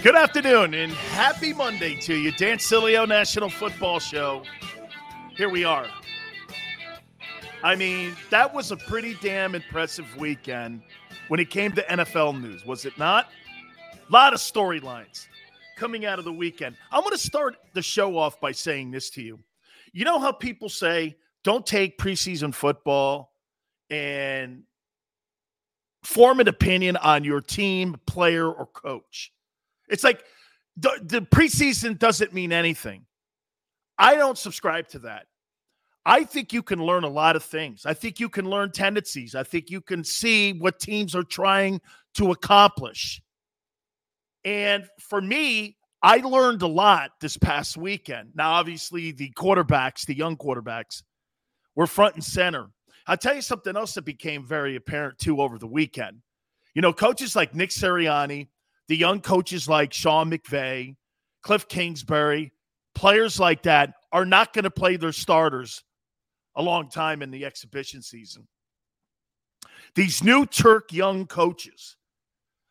Good afternoon and happy Monday to you. Dan Sileo, National Football Show. Here we are. I mean, that was a pretty damn impressive weekend when it came to NFL news, was it not? A lot of storylines coming out of the weekend. I'm going to start the show off by saying this to you. You know how people say, don't take preseason football and form an opinion on your team, player, or coach? It's like the, the preseason doesn't mean anything. I don't subscribe to that. I think you can learn a lot of things. I think you can learn tendencies. I think you can see what teams are trying to accomplish. And for me, I learned a lot this past weekend. Now, obviously, the quarterbacks, the young quarterbacks, were front and center. I'll tell you something else that became very apparent too over the weekend. You know, coaches like Nick Sirianni, the young coaches like Sean McVay, Cliff Kingsbury, players like that are not going to play their starters a long time in the exhibition season. These new Turk young coaches.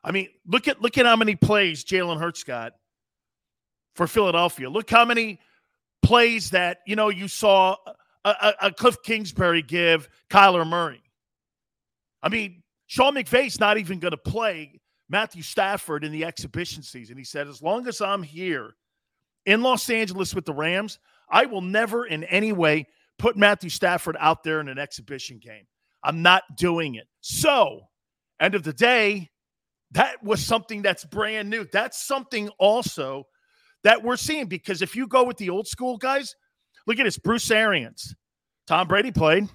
I mean, look at look at how many plays Jalen Hurts got for Philadelphia. Look how many plays that you know you saw a, a, a Cliff Kingsbury give Kyler Murray. I mean, Sean McVay's not even going to play Matthew Stafford in the exhibition season. He said, As long as I'm here in Los Angeles with the Rams, I will never in any way put Matthew Stafford out there in an exhibition game. I'm not doing it. So, end of the day, that was something that's brand new. That's something also that we're seeing because if you go with the old school guys, look at this Bruce Arians. Tom Brady played,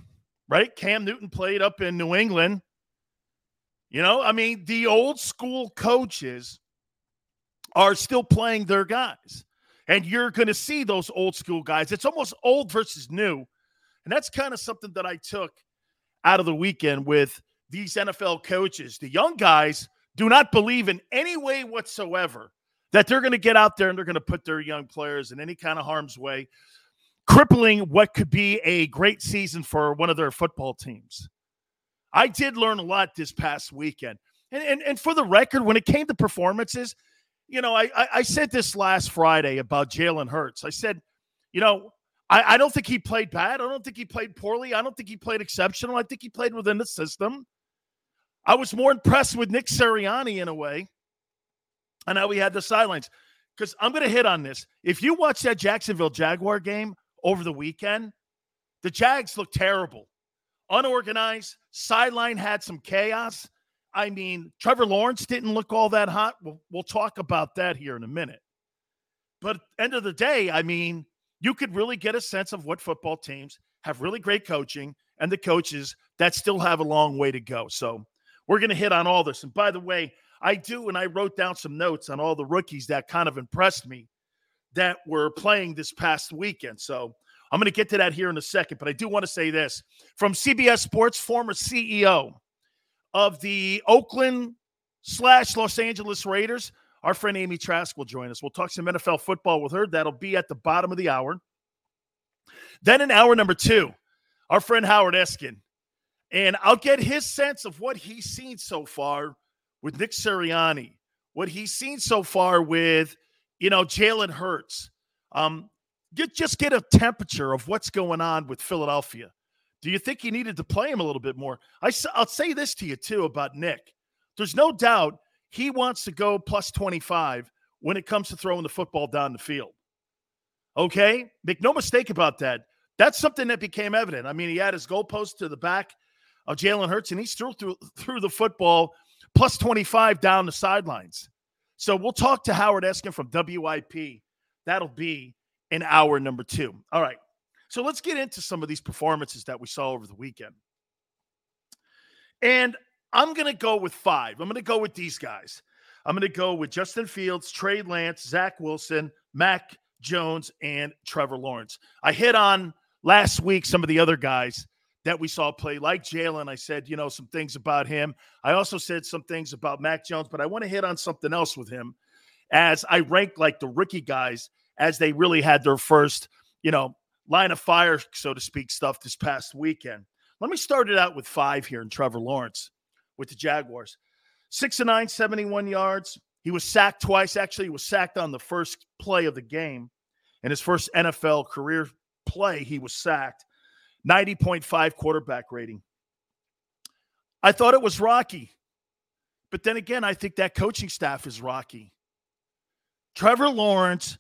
right? Cam Newton played up in New England. You know, I mean, the old school coaches are still playing their guys. And you're going to see those old school guys. It's almost old versus new. And that's kind of something that I took out of the weekend with these NFL coaches. The young guys do not believe in any way whatsoever that they're going to get out there and they're going to put their young players in any kind of harm's way, crippling what could be a great season for one of their football teams. I did learn a lot this past weekend. And, and, and for the record, when it came to performances, you know, I, I, I said this last Friday about Jalen Hurts. I said, you know, I, I don't think he played bad. I don't think he played poorly. I don't think he played exceptional. I think he played within the system. I was more impressed with Nick Sirianni in a way and how we had the sidelines. Because I'm going to hit on this. If you watch that Jacksonville Jaguar game over the weekend, the Jags look terrible unorganized. Sideline had some chaos. I mean, Trevor Lawrence didn't look all that hot. We'll, we'll talk about that here in a minute. But end of the day, I mean, you could really get a sense of what football teams have really great coaching and the coaches that still have a long way to go. So we're going to hit on all this. And by the way, I do, and I wrote down some notes on all the rookies that kind of impressed me that were playing this past weekend. So I'm going to get to that here in a second, but I do want to say this from CBS Sports, former CEO of the Oakland slash Los Angeles Raiders. Our friend Amy Trask will join us. We'll talk some NFL football with her. That'll be at the bottom of the hour. Then in hour number two, our friend Howard Eskin. And I'll get his sense of what he's seen so far with Nick Sirianni, what he's seen so far with, you know, Jalen Hurts. Um, get just get a temperature of what's going on with Philadelphia Do you think he needed to play him a little bit more? I, I'll say this to you too about Nick. There's no doubt he wants to go plus 25 when it comes to throwing the football down the field. Okay? Make no mistake about that. That's something that became evident. I mean, he had his goalpost to the back of Jalen Hurts, and he threw, threw the football plus 25 down the sidelines. So we'll talk to Howard Eskin from WIP. That'll be in hour number two. All right. So let's get into some of these performances that we saw over the weekend. And I'm going to go with five. I'm going to go with these guys. I'm going to go with Justin Fields, Trey Lance, Zach Wilson, Mac Jones, and Trevor Lawrence. I hit on last week some of the other guys that we saw play, like Jalen. I said, you know, some things about him. I also said some things about Mac Jones, but I want to hit on something else with him as I rank like the rookie guys as they really had their first, you know, line of fire, so to speak, stuff this past weekend. Let me start it out with five here in Trevor Lawrence with the Jaguars. Six and nine, 71 yards. He was sacked twice. Actually, he was sacked on the first play of the game. In his first NFL career play, he was sacked. 90.5 quarterback rating. I thought it was rocky. But then again, I think that coaching staff is rocky. Trevor Lawrence,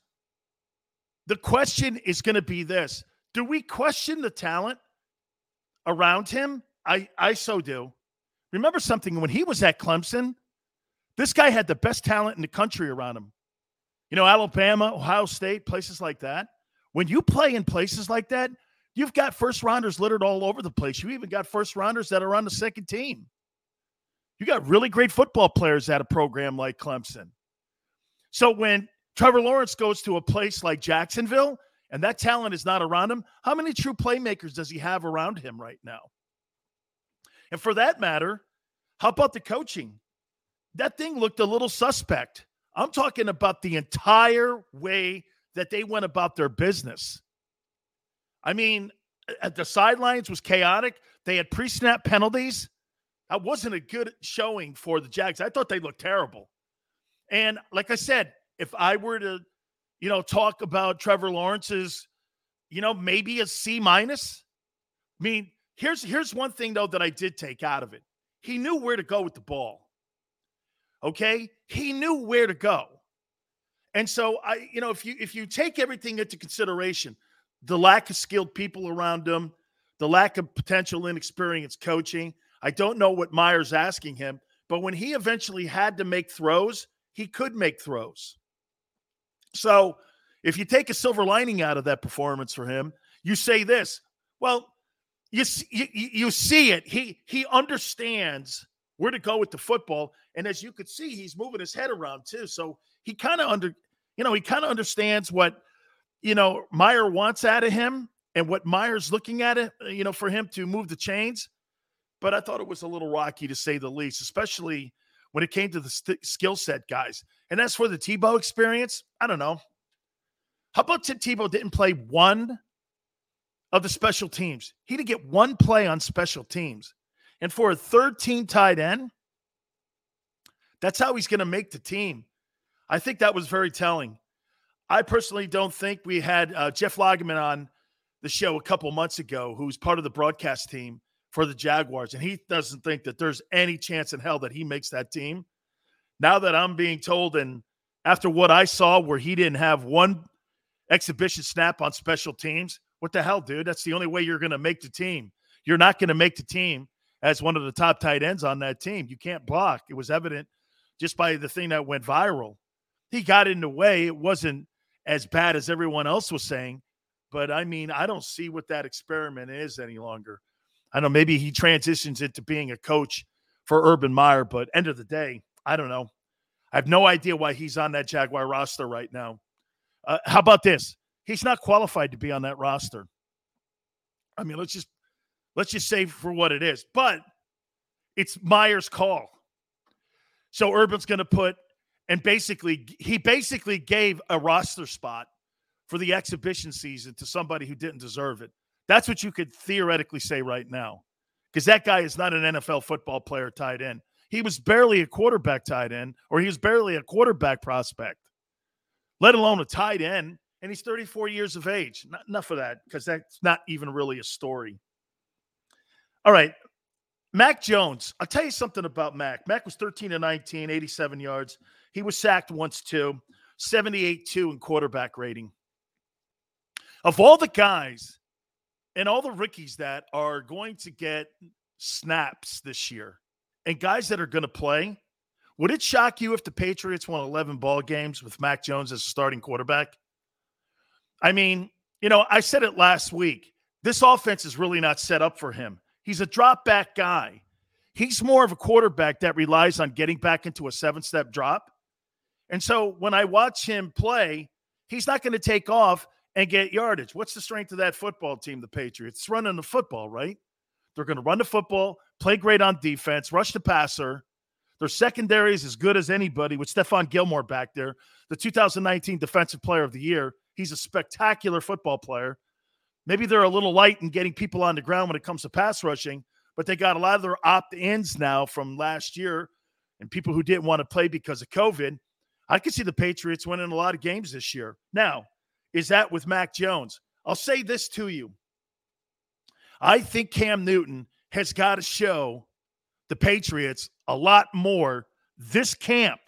the question is going to be this Do we question the talent around him? I, I so do. Remember something when he was at Clemson, this guy had the best talent in the country around him. You know, Alabama, Ohio State, places like that. When you play in places like that, You've got first rounders littered all over the place. You even got first rounders that are on the second team. You got really great football players at a program like Clemson. So when Trevor Lawrence goes to a place like Jacksonville and that talent is not around him, how many true playmakers does he have around him right now? And for that matter, how about the coaching? That thing looked a little suspect. I'm talking about the entire way that they went about their business. I mean, at the sidelines was chaotic. They had pre-snap penalties. That wasn't a good showing for the Jags. I thought they looked terrible. And like I said, if I were to, you know, talk about Trevor Lawrence's, you know, maybe a C minus. I mean, here's here's one thing though that I did take out of it. He knew where to go with the ball. Okay? He knew where to go. And so I, you know, if you if you take everything into consideration, the lack of skilled people around him, the lack of potential inexperienced coaching. I don't know what Meyer's asking him, but when he eventually had to make throws, he could make throws. So if you take a silver lining out of that performance for him, you say this, well, you, you, you see it. He, he understands where to go with the football. And as you could see, he's moving his head around too. So he kind of under, you know, he kind of understands what you know, Meyer wants out of him and what Meyer's looking at it, you know, for him to move the chains. But I thought it was a little rocky to say the least, especially when it came to the st- skill set guys. And as for the Tebow experience, I don't know. How about Tim Tebow didn't play one of the special teams? He didn't get one play on special teams. And for a third team tight end, that's how he's going to make the team. I think that was very telling. I personally don't think we had uh, Jeff Lageman on the show a couple months ago, who's part of the broadcast team for the Jaguars, and he doesn't think that there's any chance in hell that he makes that team. Now that I'm being told, and after what I saw, where he didn't have one exhibition snap on special teams, what the hell, dude? That's the only way you're going to make the team. You're not going to make the team as one of the top tight ends on that team. You can't block. It was evident just by the thing that went viral. He got in the way. It wasn't as bad as everyone else was saying. But I mean, I don't see what that experiment is any longer. I know maybe he transitions into being a coach for Urban Meyer, but end of the day, I don't know. I have no idea why he's on that Jaguar roster right now. Uh, how about this? He's not qualified to be on that roster. I mean, let's just let's just say for what it is. But it's Meyer's call. So Urban's going to put and basically he basically gave a roster spot for the exhibition season to somebody who didn't deserve it. That's what you could theoretically say right now. Because that guy is not an NFL football player tight end. He was barely a quarterback tight end, or he was barely a quarterback prospect, let alone a tight end. And he's 34 years of age. Not enough of that, because that's not even really a story. All right. Mac Jones. I'll tell you something about Mac. Mac was 13 and 19, 87 yards. He was sacked once too, 78 2 in quarterback rating. Of all the guys and all the rookies that are going to get snaps this year and guys that are going to play, would it shock you if the Patriots won 11 ball games with Mac Jones as a starting quarterback? I mean, you know, I said it last week. This offense is really not set up for him. He's a drop back guy. He's more of a quarterback that relies on getting back into a seven step drop. And so when I watch him play, he's not going to take off and get yardage. What's the strength of that football team, the Patriots? It's running the football, right? They're going to run the football, play great on defense, rush the passer. Their secondary is as good as anybody with Stephon Gilmore back there, the 2019 Defensive Player of the Year. He's a spectacular football player. Maybe they're a little light in getting people on the ground when it comes to pass rushing, but they got a lot of their opt ins now from last year and people who didn't want to play because of COVID. I could see the Patriots winning a lot of games this year. Now, is that with Mac Jones? I'll say this to you. I think Cam Newton has got to show the Patriots a lot more this camp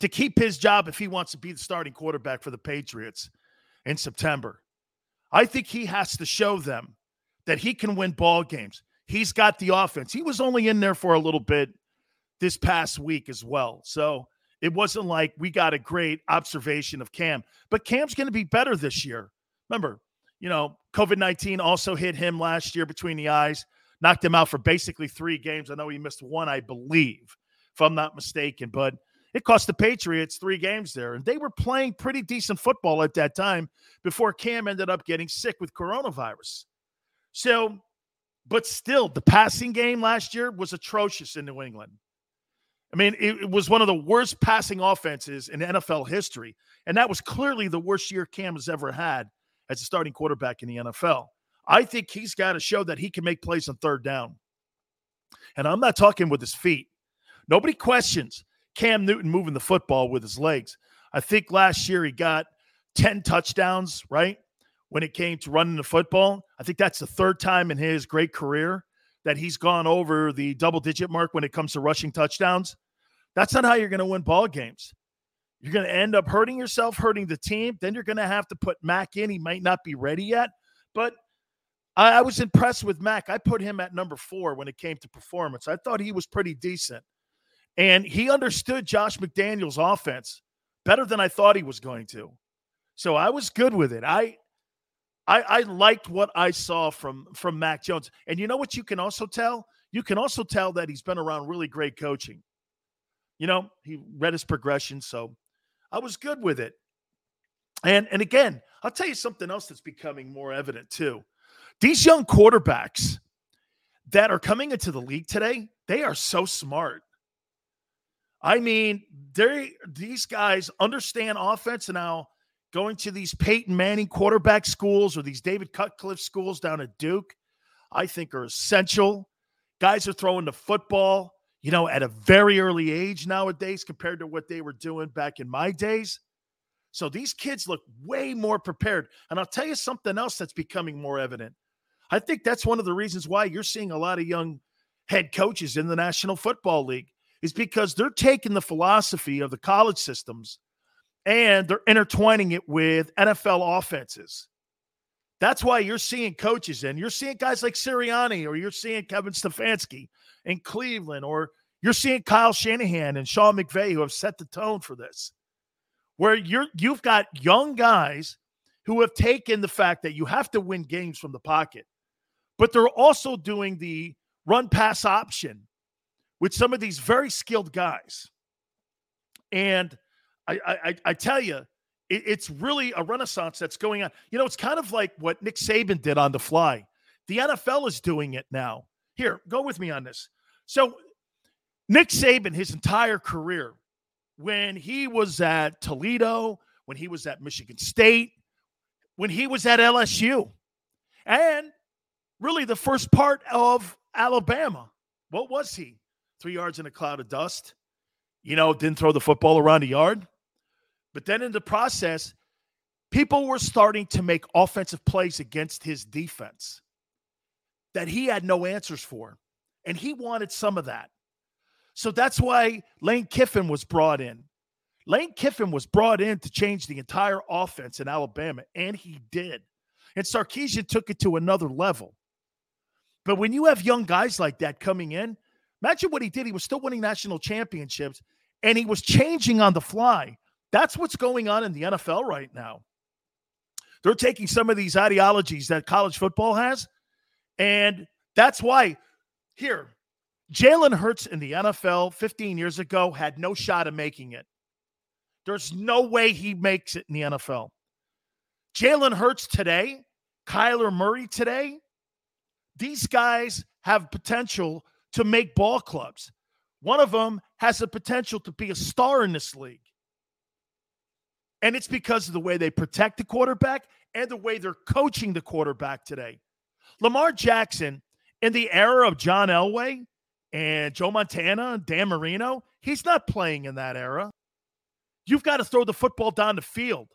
to keep his job if he wants to be the starting quarterback for the Patriots in September. I think he has to show them that he can win ball games. He's got the offense. He was only in there for a little bit this past week as well. So it wasn't like we got a great observation of Cam, but Cam's going to be better this year. Remember, you know, COVID 19 also hit him last year between the eyes, knocked him out for basically three games. I know he missed one, I believe, if I'm not mistaken, but it cost the Patriots three games there. And they were playing pretty decent football at that time before Cam ended up getting sick with coronavirus. So, but still, the passing game last year was atrocious in New England. I mean, it, it, was one of the worst passing offenses in NFL history. And that was clearly the worst year Cam has ever had as a starting quarterback in the NFL. I think he's got to show that he can make plays on third down. And I'm not talking with his feet. Nobody questions Cam Newton moving the football with his legs. I think last year he got 10 touchdowns, right? When it came to running the football. I think that's the third time in his great career that he's gone over the double digit mark when it comes to rushing touchdowns. That's not how you're going to win ball games. You're going to end up hurting yourself, hurting the team. Then you're going to have to put Mac in. He might not be ready yet, but I, I was impressed with Mac. I put him at number four when it came to performance. I thought he was pretty decent. And he understood Josh McDaniels' offense better than I thought he was going to. So I was good with it. I I, I liked what I saw from from Mac Jones. And you know what you can also tell? You can also tell that he's been around really great coaching. You know, he read his progression, so I was good with it. And and again, I'll tell you something else that's becoming more evident too. These young quarterbacks that are coming into the league today, they are so smart. I mean, they these guys understand offense now going to these Peyton Manning quarterback schools or these David Cutcliffe schools down at Duke, I think are essential. Guys are throwing the football, you know, at a very early age nowadays compared to what they were doing back in my days. So these kids look way more prepared. And I'll tell you something else that's becoming more evident. I think that's one of the reasons why you're seeing a lot of young head coaches in the National Football League is because they're taking the philosophy of the college systems and they're intertwining it with NFL offenses. That's why you're seeing coaches and you're seeing guys like Sirianni or you're seeing Kevin Stefanski in Cleveland or you're seeing Kyle Shanahan and Sean McVay who have set the tone for this. Where you're you've got young guys who have taken the fact that you have to win games from the pocket, but they're also doing the run pass option with some of these very skilled guys. And I, I, I tell you, it, it's really a renaissance that's going on. You know, it's kind of like what Nick Saban did on the fly. The NFL is doing it now. Here, go with me on this. So, Nick Saban, his entire career, when he was at Toledo, when he was at Michigan State, when he was at LSU, and really the first part of Alabama, what was he? Three yards in a cloud of dust. You know, didn't throw the football around the yard. But then in the process, people were starting to make offensive plays against his defense. that he had no answers for. And he wanted some of that. So that's why Lane Kiffin was brought in. Lane Kiffin was brought in to change the entire offense in Alabama, and he did. And Sarkisian took it to another level. But when you have young guys like that coming in, imagine what he did. He was still winning national championships and he was changing on the fly. That's what's going on in the NFL right now. They're taking some of these ideologies that college football has, and that's why here, Jalen Hurts in the NFL 15 years ago had no shot of making it. There's no way he makes it in the NFL. Jalen Hurts today, Kyler Murray today, these guys have potential to make ball clubs. One of them has the potential to be a star in this league. And it's because of the way they protect the quarterback and the way they're coaching the quarterback today. Lamar Jackson, in the era of John Elway and Joe Montana and Dan Marino, he's not playing in that era. You've got to throw the football down the field.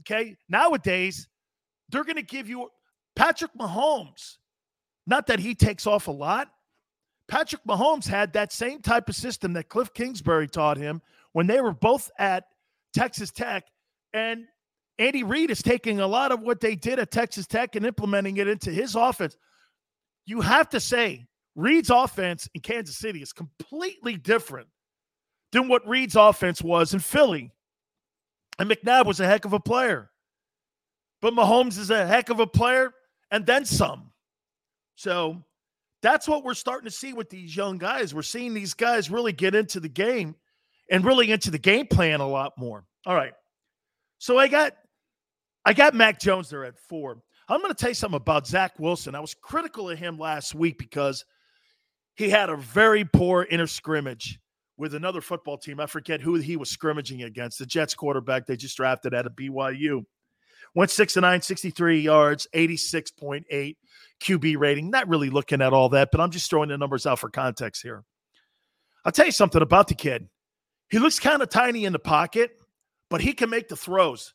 Okay. Nowadays, they're going to give you Patrick Mahomes. Not that he takes off a lot, Patrick Mahomes had that same type of system that Cliff Kingsbury taught him when they were both at Texas Tech. And Andy Reid is taking a lot of what they did at Texas Tech and implementing it into his offense. You have to say, Reid's offense in Kansas City is completely different than what Reid's offense was in Philly. And McNabb was a heck of a player. But Mahomes is a heck of a player and then some. So that's what we're starting to see with these young guys. We're seeing these guys really get into the game and really into the game plan a lot more. All right. So I got I got Mac Jones there at four. I'm going to tell you something about Zach Wilson. I was critical of him last week because he had a very poor inner scrimmage with another football team. I forget who he was scrimmaging against. The Jets quarterback they just drafted out of BYU. Went six and nine, 63 yards, 86.8 QB rating. Not really looking at all that, but I'm just throwing the numbers out for context here. I'll tell you something about the kid. He looks kind of tiny in the pocket, but he can make the throws.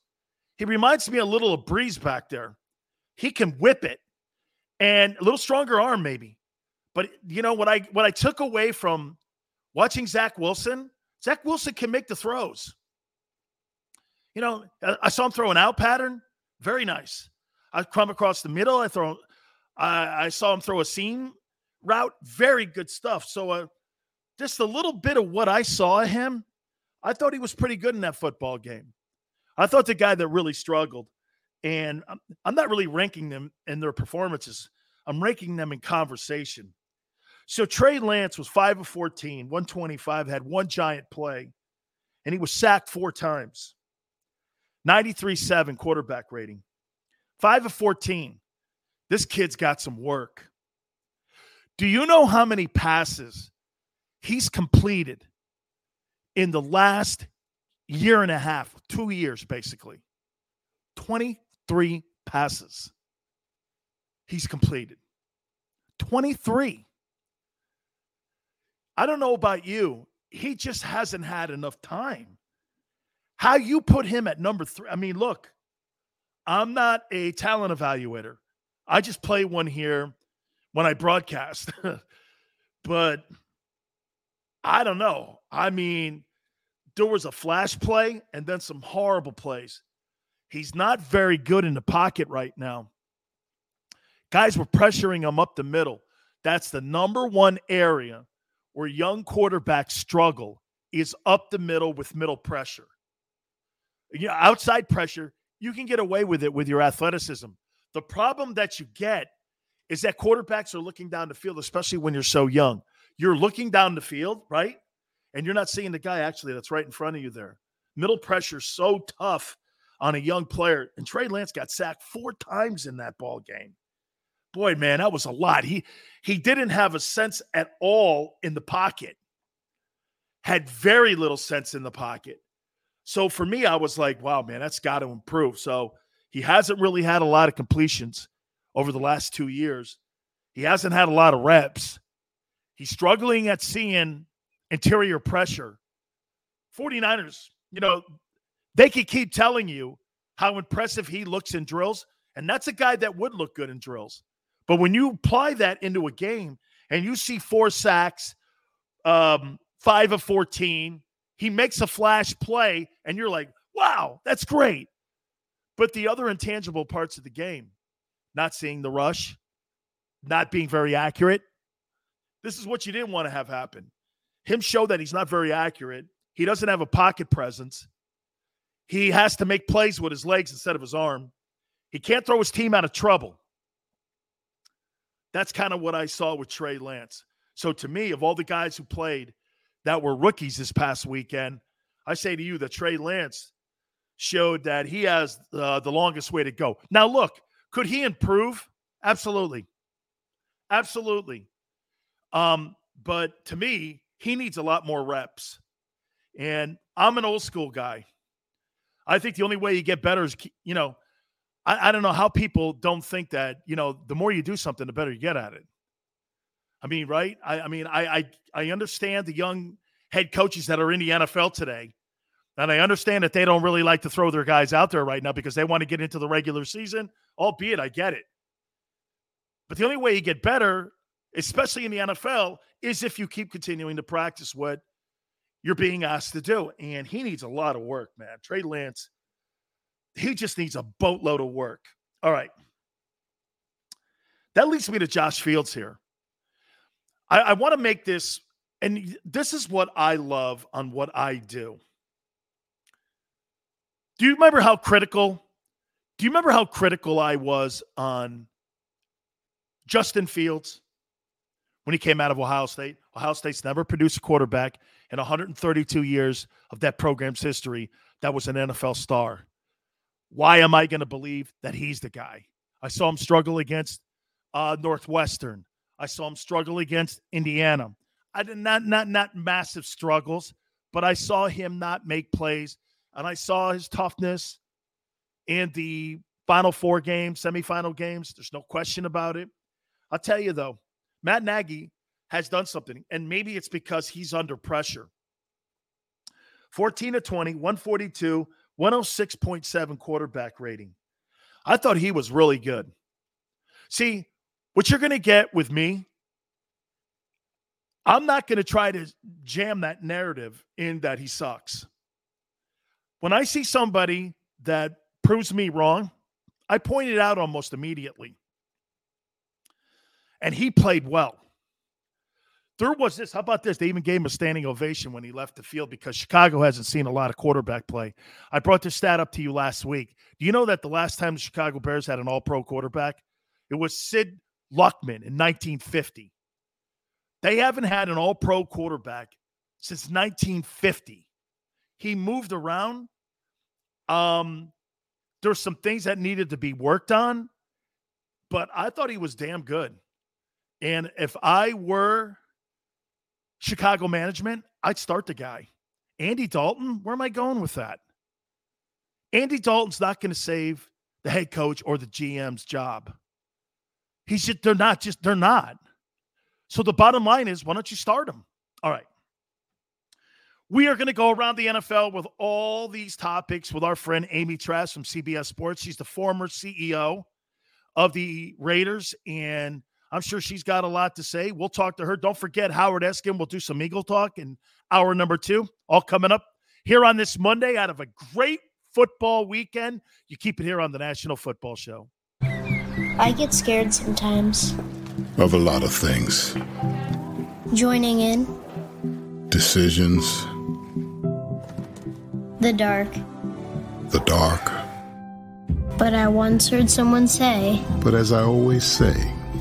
He reminds me a little of Brees back there. He can whip it and a little stronger arm, maybe. But you know what I what I took away from watching Zach Wilson, Zach Wilson can make the throws. You know, I saw him throw an out pattern, very nice. I come across the middle. I throw I, I saw him throw a seam route. Very good stuff. So, uh, just a little bit of what I saw of him, I thought he was pretty good in that football game. I thought the guy that really struggled, and I'm, I'm not really ranking them in their performances. I'm ranking them in conversation. So Trey Lance was 5 of 14, 125, had one giant play, and he was sacked four times. 93 7 quarterback rating. 5 of 14. This kid's got some work. Do you know how many passes he's completed in the last year and a half, two years basically? 23 passes he's completed. 23. I don't know about you. He just hasn't had enough time. How you put him at number three? I mean, look, I'm not a talent evaluator. I just play one here when I broadcast. but I don't know. I mean, there was a flash play and then some horrible plays. He's not very good in the pocket right now. Guys were pressuring him up the middle. That's the number one area where young quarterbacks struggle is up the middle with middle pressure. Yeah, outside pressure, you can get away with it with your athleticism. The problem that you get is that quarterbacks are looking down the field, especially when you're so young. You're looking down the field, right? And you're not seeing the guy actually that's right in front of you there. Middle pressure so tough on a young player. And Trey Lance got sacked four times in that ball game. Boy, man, that was a lot. He he didn't have a sense at all in the pocket. Had very little sense in the pocket. So for me, I was like, wow, man, that's got to improve. So he hasn't really had a lot of completions over the last two years. He hasn't had a lot of reps. He's struggling at seeing interior pressure. 49ers, you know, they could keep telling you how impressive he looks in drills. And that's a guy that would look good in drills. But when you apply that into a game and you see four sacks, um, five of 14, he makes a flash play, and you're like, wow, that's great. But the other intangible parts of the game, not seeing the rush, not being very accurate, this is what you didn't want to have happen. Him show that he's not very accurate. He doesn't have a pocket presence. He has to make plays with his legs instead of his arm. He can't throw his team out of trouble. That's kind of what I saw with Trey Lance. So to me, of all the guys who played that were rookies this past weekend, I say to you that Trey Lance showed that he has uh, the longest way to go. Now, look, could he improve? Absolutely. Absolutely. Um, but to me, he needs a lot more reps. And I'm an old school guy. I think the only way you get better is, you know, I, I don't know how people don't think that, you know, the more you do something, the better you get at it. I mean, right? I, I mean, I, I I understand the young head coaches that are in the NFL today. And I understand that they don't really like to throw their guys out there right now because they want to get into the regular season, albeit I get it. But the only way you get better, especially in the NFL, is if you keep continuing to practice what you're being asked to do. And he needs a lot of work, man. Trey Lance he just needs a boatload of work. All right. That leads me to Josh Fields here. I, I want to make this, and this is what I love on what I do. Do you remember how critical? Do you remember how critical I was on Justin Fields when he came out of Ohio State? Ohio State's never produced a quarterback in 132 years of that program's history that was an NFL star. Why am I going to believe that he's the guy? I saw him struggle against uh, Northwestern. I saw him struggle against Indiana. I did not not not massive struggles, but I saw him not make plays, and I saw his toughness in the final four games, semifinal games. There's no question about it. I'll tell you though, Matt Nagy has done something, and maybe it's because he's under pressure. 14 to 20, 142, 106.7 quarterback rating. I thought he was really good. See, what you're going to get with me, I'm not going to try to jam that narrative in that he sucks. When I see somebody that proves me wrong, I point it out almost immediately. And he played well. There was this. How about this? They even gave him a standing ovation when he left the field because Chicago hasn't seen a lot of quarterback play. I brought this stat up to you last week. Do you know that the last time the Chicago Bears had an all pro quarterback, it was Sid Luckman in 1950. They haven't had an all pro quarterback since 1950. He moved around. Um, there's some things that needed to be worked on, but I thought he was damn good. And if I were Chicago management, I'd start the guy. Andy Dalton, where am I going with that? Andy Dalton's not going to save the head coach or the GM's job. He's just, they're not just, they're not. So the bottom line is, why don't you start him? All right. We are going to go around the NFL with all these topics with our friend Amy Trask from CBS Sports. She's the former CEO of the Raiders and I'm sure she's got a lot to say. We'll talk to her. Don't forget Howard Eskin. We'll do some Eagle talk in hour number two, all coming up here on this Monday out of a great football weekend. You keep it here on the National Football Show. I get scared sometimes. Of a lot of things. Joining in. Decisions. The dark. The dark. But I once heard someone say. But as I always say,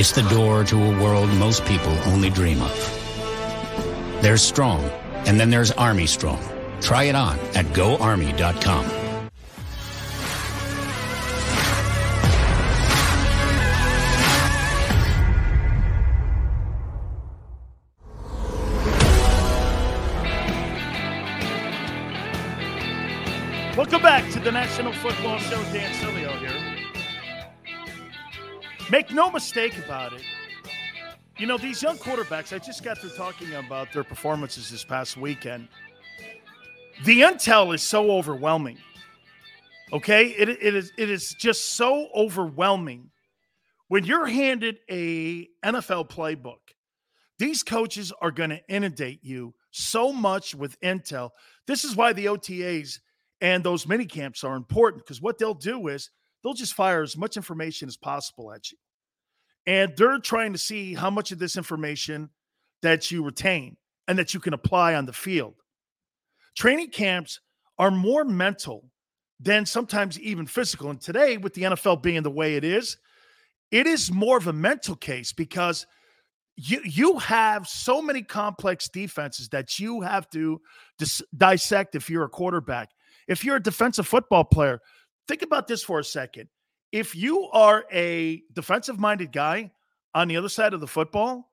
It's the door to a world most people only dream of. There's Strong, and then there's Army Strong. Try it on at goarmy.com. Welcome back to the National Football Show. Dan here. Make no mistake about it. You know, these young quarterbacks, I just got through talking about their performances this past weekend. The intel is so overwhelming. Okay? It, it is it is just so overwhelming. When you're handed a NFL playbook, these coaches are going to inundate you so much with intel. This is why the OTAs and those mini camps are important because what they'll do is they'll just fire as much information as possible at you. And they're trying to see how much of this information that you retain and that you can apply on the field. Training camps are more mental than sometimes even physical. And today, with the NFL being the way it is, it is more of a mental case because you you have so many complex defenses that you have to dis- dissect if you're a quarterback. If you're a defensive football player, think about this for a second. If you are a defensive minded guy on the other side of the football,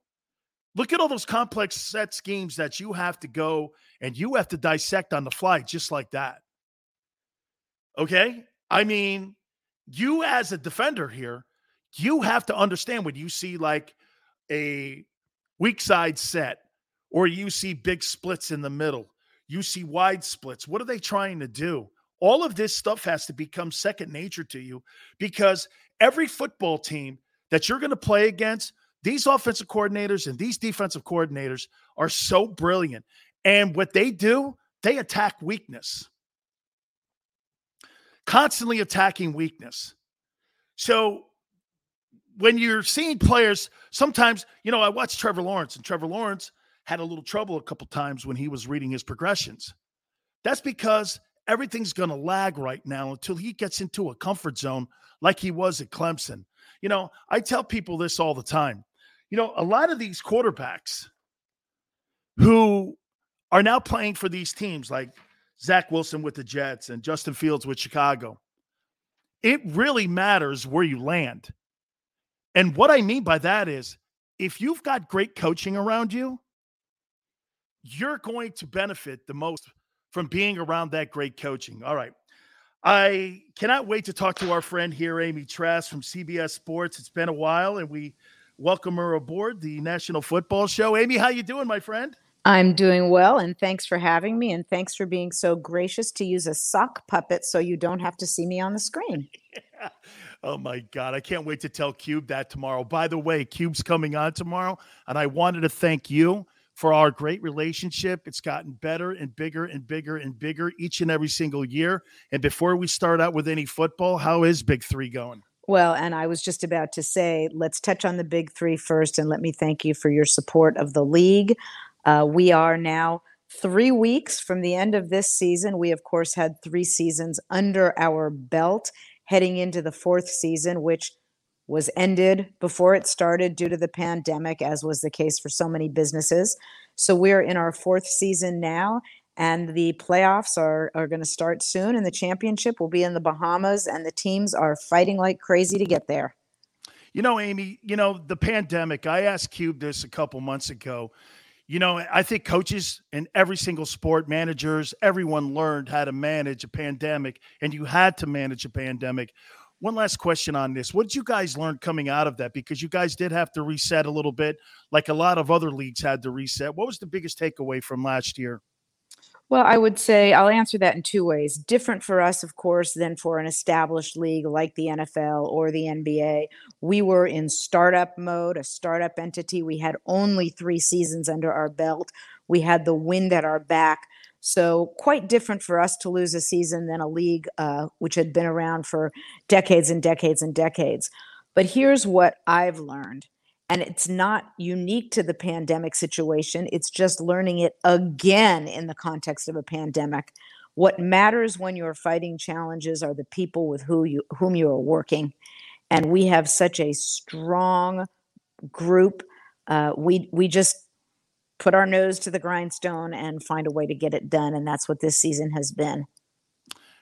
look at all those complex set schemes that you have to go and you have to dissect on the fly just like that. Okay? I mean, you as a defender here, you have to understand when you see like a weak side set or you see big splits in the middle, you see wide splits. What are they trying to do? All of this stuff has to become second nature to you because every football team that you're going to play against, these offensive coordinators and these defensive coordinators are so brilliant. And what they do, they attack weakness, constantly attacking weakness. So when you're seeing players, sometimes, you know, I watched Trevor Lawrence, and Trevor Lawrence had a little trouble a couple times when he was reading his progressions. That's because everything's going to lag right now until he gets into a comfort zone like he was at Clemson. You know, I tell people this all the time. You know, a lot of these quarterbacks who are now playing for these teams like Zach Wilson with the Jets and Justin Fields with Chicago, it really matters where you land. And what I mean by that is if you've got great coaching around you, you're going to benefit the most from being around that great coaching. All right. I cannot wait to talk to our friend here, Amy Trask from CBS Sports. It's been a while, and we welcome her aboard the National Football Show. Amy, how you doing, my friend? I'm doing well, and thanks for having me, and thanks for being so gracious to use a sock puppet so you don't have to see me on the screen. oh my God. I can't wait to tell Cube that tomorrow. By the way, Cube's coming on tomorrow, and I wanted to thank you for our great relationship. It's gotten better and bigger and bigger and bigger each and every single year. And before we start out with any football, how is Big Three going? Well, and I was just about to say, let's touch on the big three first, and let me thank you for your support of the league. Uh, we are now three weeks from the end of this season. We, of course, had three seasons under our belt heading into the fourth season, which was ended before it started due to the pandemic, as was the case for so many businesses. So we're in our fourth season now, and the playoffs are, are going to start soon, and the championship will be in the Bahamas, and the teams are fighting like crazy to get there. You know, Amy, you know, the pandemic, I asked Cube this a couple months ago. You know, I think coaches in every single sport, managers, everyone learned how to manage a pandemic, and you had to manage a pandemic. One last question on this. What did you guys learn coming out of that? Because you guys did have to reset a little bit, like a lot of other leagues had to reset. What was the biggest takeaway from last year? Well, I would say I'll answer that in two ways. Different for us, of course, than for an established league like the NFL or the NBA. We were in startup mode, a startup entity. We had only three seasons under our belt. We had the wind at our back. So, quite different for us to lose a season than a league uh, which had been around for decades and decades and decades. But here's what I've learned and it's not unique to the pandemic situation. It's just learning it again in the context of a pandemic. What matters when you're fighting challenges are the people with who you whom you are working. And we have such a strong group. Uh, we we just put our nose to the grindstone and find a way to get it done. And that's what this season has been.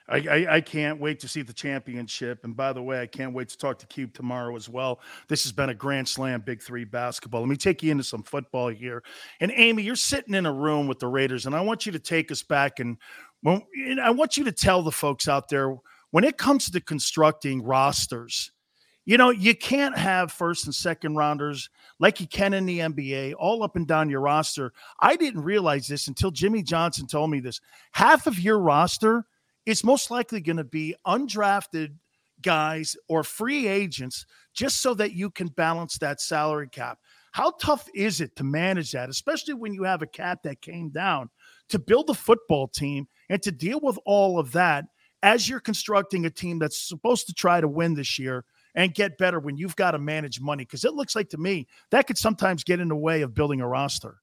I, I, I, can't wait to see the championship. And by the way, I can't wait to talk to Cube tomorrow as well. This has been a grand slam, Big Three basketball. Let me take you into some football here. And Amy, you're sitting in a room with the Raiders, and I want you to take us back and when, I want you to tell the folks out there when it comes to constructing rosters. You know, you can't have first and second rounders like you can in the NBA all up and down your roster. I didn't realize this until Jimmy Johnson told me this. Half of your roster is most likely going to be undrafted guys or free agents just so that you can balance that salary cap. How tough is it to manage that, especially when you have a cap that came down to build a football team and to deal with all of that as you're constructing a team that's supposed to try to win this year and get better when you've got to manage money? Because it looks like to me that could sometimes get in the way of building a roster.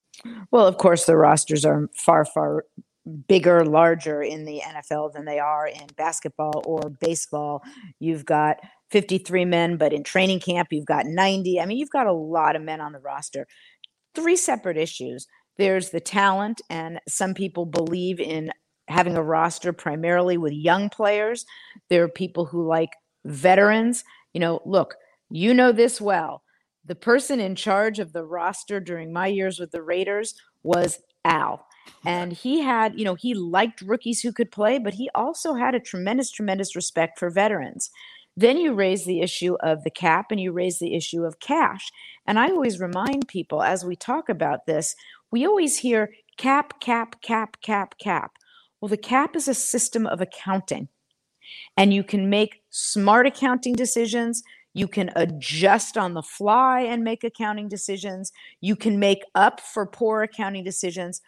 Well, of course, the rosters are far, far bigger, larger in the NFL than they are in basketball or baseball. You've got 53 men, but in training camp, you've got 90. I mean, you've got a lot of men on the roster. Three separate issues there's the talent, and some people believe in having a roster primarily with young players. There are people who like veterans. You know, look, you know this well. The person in charge of the roster during my years with the Raiders was Al and he had, you know, he liked rookies who could play, but he also had a tremendous, tremendous respect for veterans. Then you raise the issue of the cap and you raise the issue of cash. And I always remind people as we talk about this, we always hear cap, cap, cap, cap, cap. Well, the cap is a system of accounting, and you can make smart accounting decisions. You can adjust on the fly and make accounting decisions. You can make up for poor accounting decisions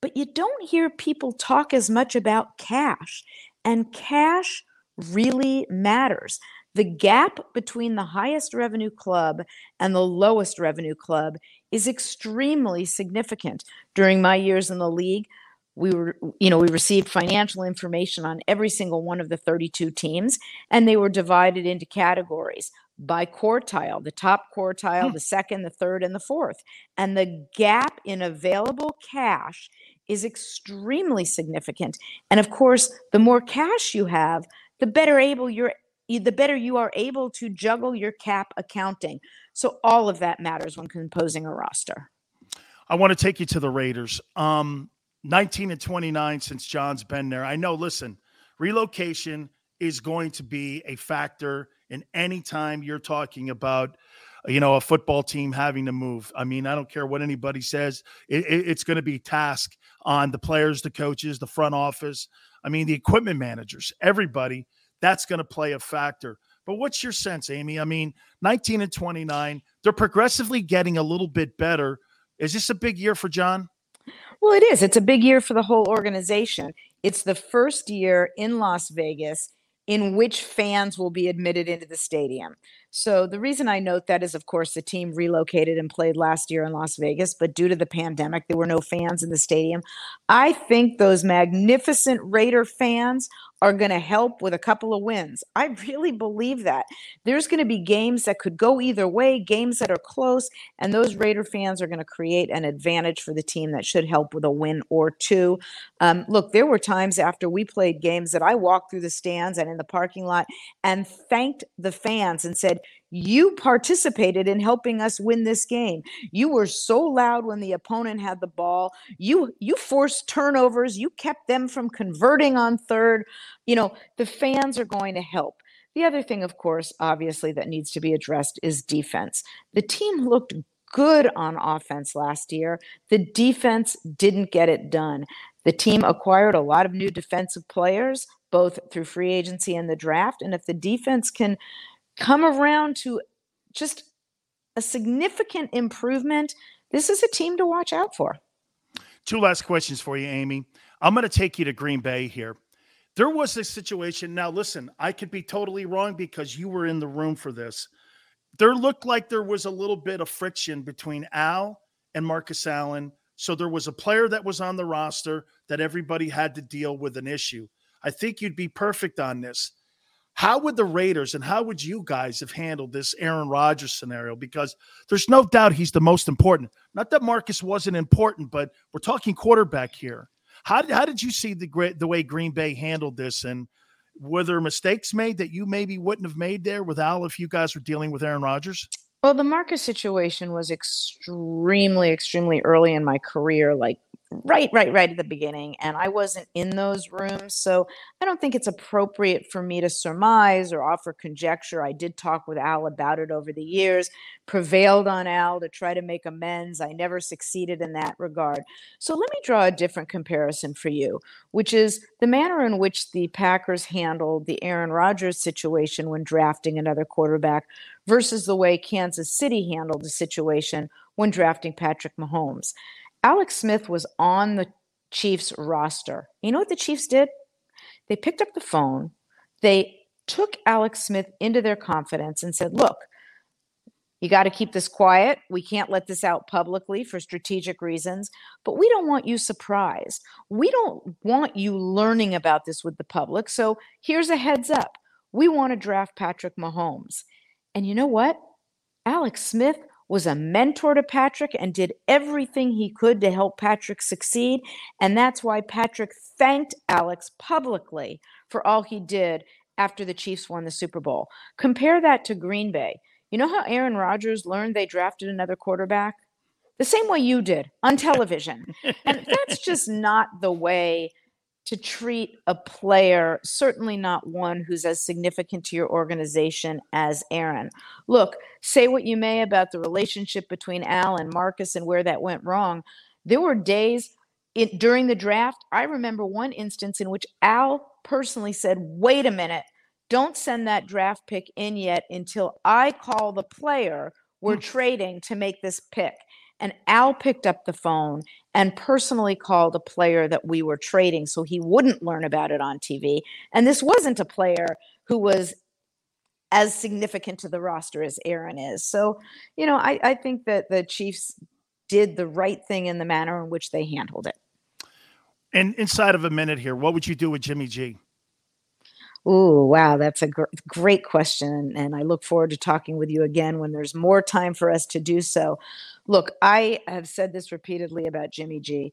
but you don't hear people talk as much about cash. And cash really matters. The gap between the highest revenue club and the lowest revenue club is extremely significant. During my years in the league, we were you know we received financial information on every single one of the 32 teams and they were divided into categories by quartile the top quartile hmm. the second the third and the fourth and the gap in available cash is extremely significant. And of course, the more cash you have, the better able you're the better you are able to juggle your cap accounting. So all of that matters when composing a roster. I want to take you to the Raiders. Um, 19 and 29 since John's been there. I know, listen, relocation is going to be a factor in any time you're talking about you know, a football team having to move. I mean, I don't care what anybody says. It, it, it's going to be task on the players, the coaches, the front office. I mean, the equipment managers, everybody. That's going to play a factor. But what's your sense, Amy? I mean, 19 and 29, they're progressively getting a little bit better. Is this a big year for John? Well, it is. It's a big year for the whole organization. It's the first year in Las Vegas in which fans will be admitted into the stadium. So the reason I note that is, of course, the team relocated and played last year in Las Vegas, but due to the pandemic, there were no fans in the stadium. I think those magnificent Raider fans are going to help with a couple of wins. I really believe that. There's going to be games that could go either way, games that are close, and those Raider fans are going to create an advantage for the team that should help with a win or two. Um, look, there were times after we played games that I walked through the stands and in the parking lot and thanked the fans and said, you participated in helping us win this game. You were so loud when the opponent had the ball. You you forced turnovers. You kept them from converting on third. You know, the fans are going to help. The other thing, of course, obviously, that needs to be addressed is defense. The team looked good on offense last year. The defense didn't get it done. The team acquired a lot of new defensive players, both through free agency and the draft. And if the defense can come around to just a significant improvement, this is a team to watch out for. Two last questions for you, Amy. I'm going to take you to Green Bay here. There was a situation. Now, listen, I could be totally wrong because you were in the room for this. There looked like there was a little bit of friction between Al and Marcus Allen. So there was a player that was on the roster that everybody had to deal with an issue. I think you'd be perfect on this. How would the Raiders and how would you guys have handled this Aaron Rodgers scenario? Because there's no doubt he's the most important. Not that Marcus wasn't important, but we're talking quarterback here. How did, how did you see the the way Green Bay handled this, and were there mistakes made that you maybe wouldn't have made there with Al if you guys were dealing with Aaron Rodgers? Well, the Marcus situation was extremely, extremely early in my career, like right right right at the beginning and i wasn't in those rooms so i don't think it's appropriate for me to surmise or offer conjecture. I did talk with al about it over the years prevailed on al to try to make amends. I never succeeded in that regard. So let me draw a different comparison for you which is the manner in which the packers handled the aaron rodgers situation when drafting another quarterback versus the way kansas city handled the situation when drafting patrick mahomes Alex Smith was on the Chiefs roster. You know what the Chiefs did? They picked up the phone, they took Alex Smith into their confidence and said, Look, you got to keep this quiet. We can't let this out publicly for strategic reasons, but we don't want you surprised. We don't want you learning about this with the public. So here's a heads up we want to draft Patrick Mahomes. And you know what? Alex Smith was a mentor to Patrick and did everything he could to help Patrick succeed. And that's why Patrick thanked Alex publicly for all he did after the Chiefs won the Super Bowl. Compare that to Green Bay. You know how Aaron Rodgers learned they drafted another quarterback? The same way you did on television. and that's just not the way to treat a player, certainly not one who's as significant to your organization as Aaron. Look, say what you may about the relationship between Al and Marcus and where that went wrong. There were days it, during the draft, I remember one instance in which Al personally said, Wait a minute, don't send that draft pick in yet until I call the player we're hmm. trading to make this pick. And Al picked up the phone and personally called a player that we were trading so he wouldn't learn about it on TV. And this wasn't a player who was as significant to the roster as Aaron is. So, you know, I, I think that the Chiefs did the right thing in the manner in which they handled it. And inside of a minute here, what would you do with Jimmy G? Oh, wow. That's a gr- great question. And I look forward to talking with you again when there's more time for us to do so. Look, I have said this repeatedly about Jimmy G.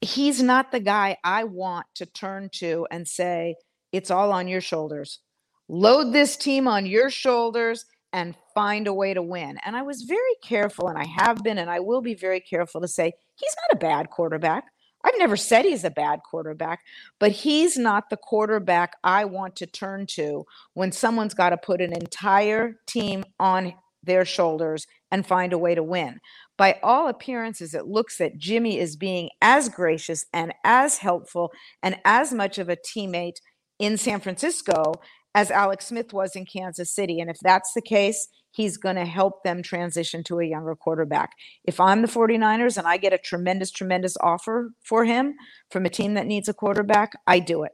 He's not the guy I want to turn to and say, it's all on your shoulders. Load this team on your shoulders and find a way to win. And I was very careful, and I have been, and I will be very careful to say, he's not a bad quarterback. I've never said he's a bad quarterback, but he's not the quarterback I want to turn to when someone's got to put an entire team on their shoulders and find a way to win. By all appearances, it looks that Jimmy is being as gracious and as helpful and as much of a teammate in San Francisco as Alex Smith was in Kansas City. And if that's the case, he's going to help them transition to a younger quarterback. If I'm the 49ers and I get a tremendous, tremendous offer for him from a team that needs a quarterback, I do it.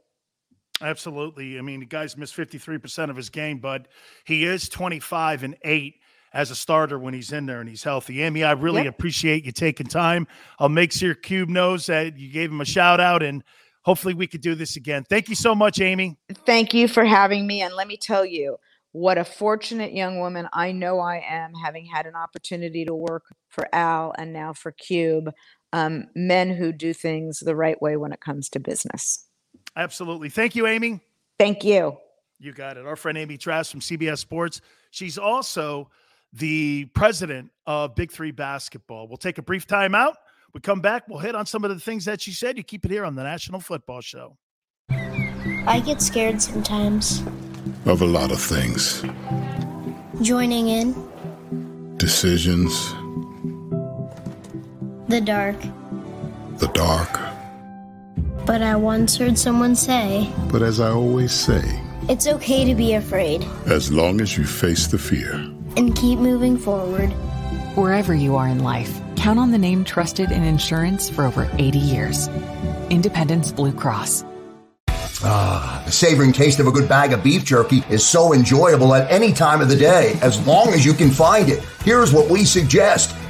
Absolutely. I mean, the guy's missed 53% of his game, but he is 25 and 8 as a starter when he's in there and he's healthy. Amy, I really yep. appreciate you taking time. I'll make sure Cube knows that you gave him a shout out and hopefully we could do this again. Thank you so much, Amy. Thank you for having me. And let me tell you, what a fortunate young woman I know I am, having had an opportunity to work for Al and now for Cube, um, men who do things the right way when it comes to business. Absolutely. Thank you, Amy. Thank you. You got it. Our friend Amy Trask from CBS Sports. She's also the president of Big Three Basketball. We'll take a brief time out. We come back, we'll hit on some of the things that she said. You keep it here on the National Football Show. I get scared sometimes. Of a lot of things. Joining in. Decisions. The dark. The dark. But I once heard someone say. But as I always say. It's okay to be afraid. As long as you face the fear. And keep moving forward. Wherever you are in life Count on the name trusted in insurance for over 80 years. Independence Blue Cross. Ah, the savoring taste of a good bag of beef jerky is so enjoyable at any time of the day, as long as you can find it. Here's what we suggest.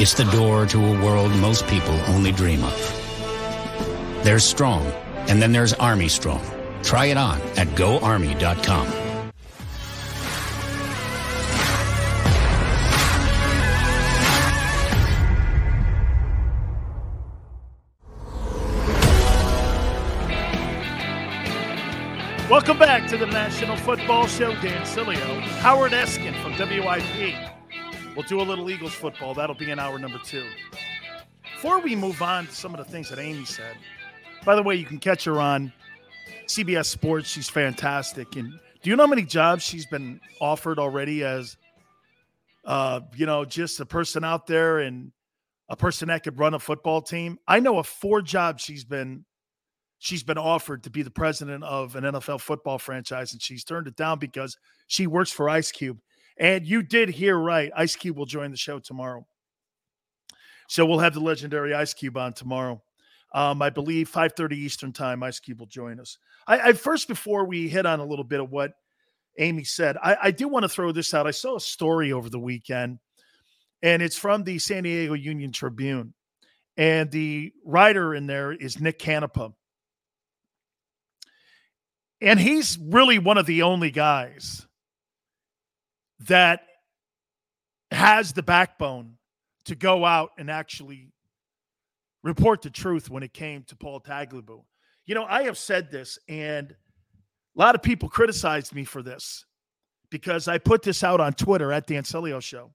It's the door to a world most people only dream of. There's Strong, and then there's Army Strong. Try it on at goarmy.com. Welcome back to the National Football Show. Dan Sileo, Howard Eskin from WIP. We'll do a little Eagles football. That'll be in hour number two. Before we move on to some of the things that Amy said, by the way, you can catch her on CBS Sports. She's fantastic. And do you know how many jobs she's been offered already as, uh, you know, just a person out there and a person that could run a football team? I know of four jobs she's been she's been offered to be the president of an NFL football franchise, and she's turned it down because she works for Ice Cube. And you did hear right. Ice Cube will join the show tomorrow. So we'll have the legendary Ice Cube on tomorrow. Um, I believe 5:30 Eastern time, Ice Cube will join us. I, I, first before we hit on a little bit of what Amy said. I, I do want to throw this out. I saw a story over the weekend, and it's from the San Diego Union Tribune. And the writer in there is Nick Canepa. And he's really one of the only guys that has the backbone to go out and actually report the truth when it came to Paul Tagliabue. You know, I have said this, and a lot of people criticized me for this because I put this out on Twitter at Dan Sileo Show.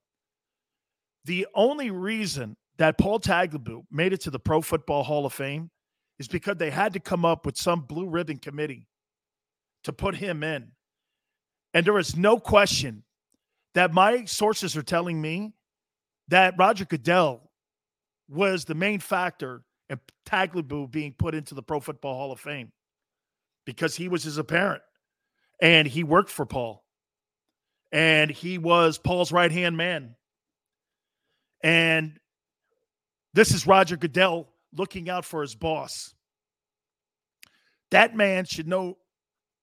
The only reason that Paul Tagliabue made it to the Pro Football Hall of Fame is because they had to come up with some blue ribbon committee to put him in. And there is no question that my sources are telling me that Roger Goodell was the main factor in Tagliabue being put into the Pro Football Hall of Fame because he was his apparent and he worked for Paul and he was Paul's right hand man. And this is Roger Goodell looking out for his boss. That man should know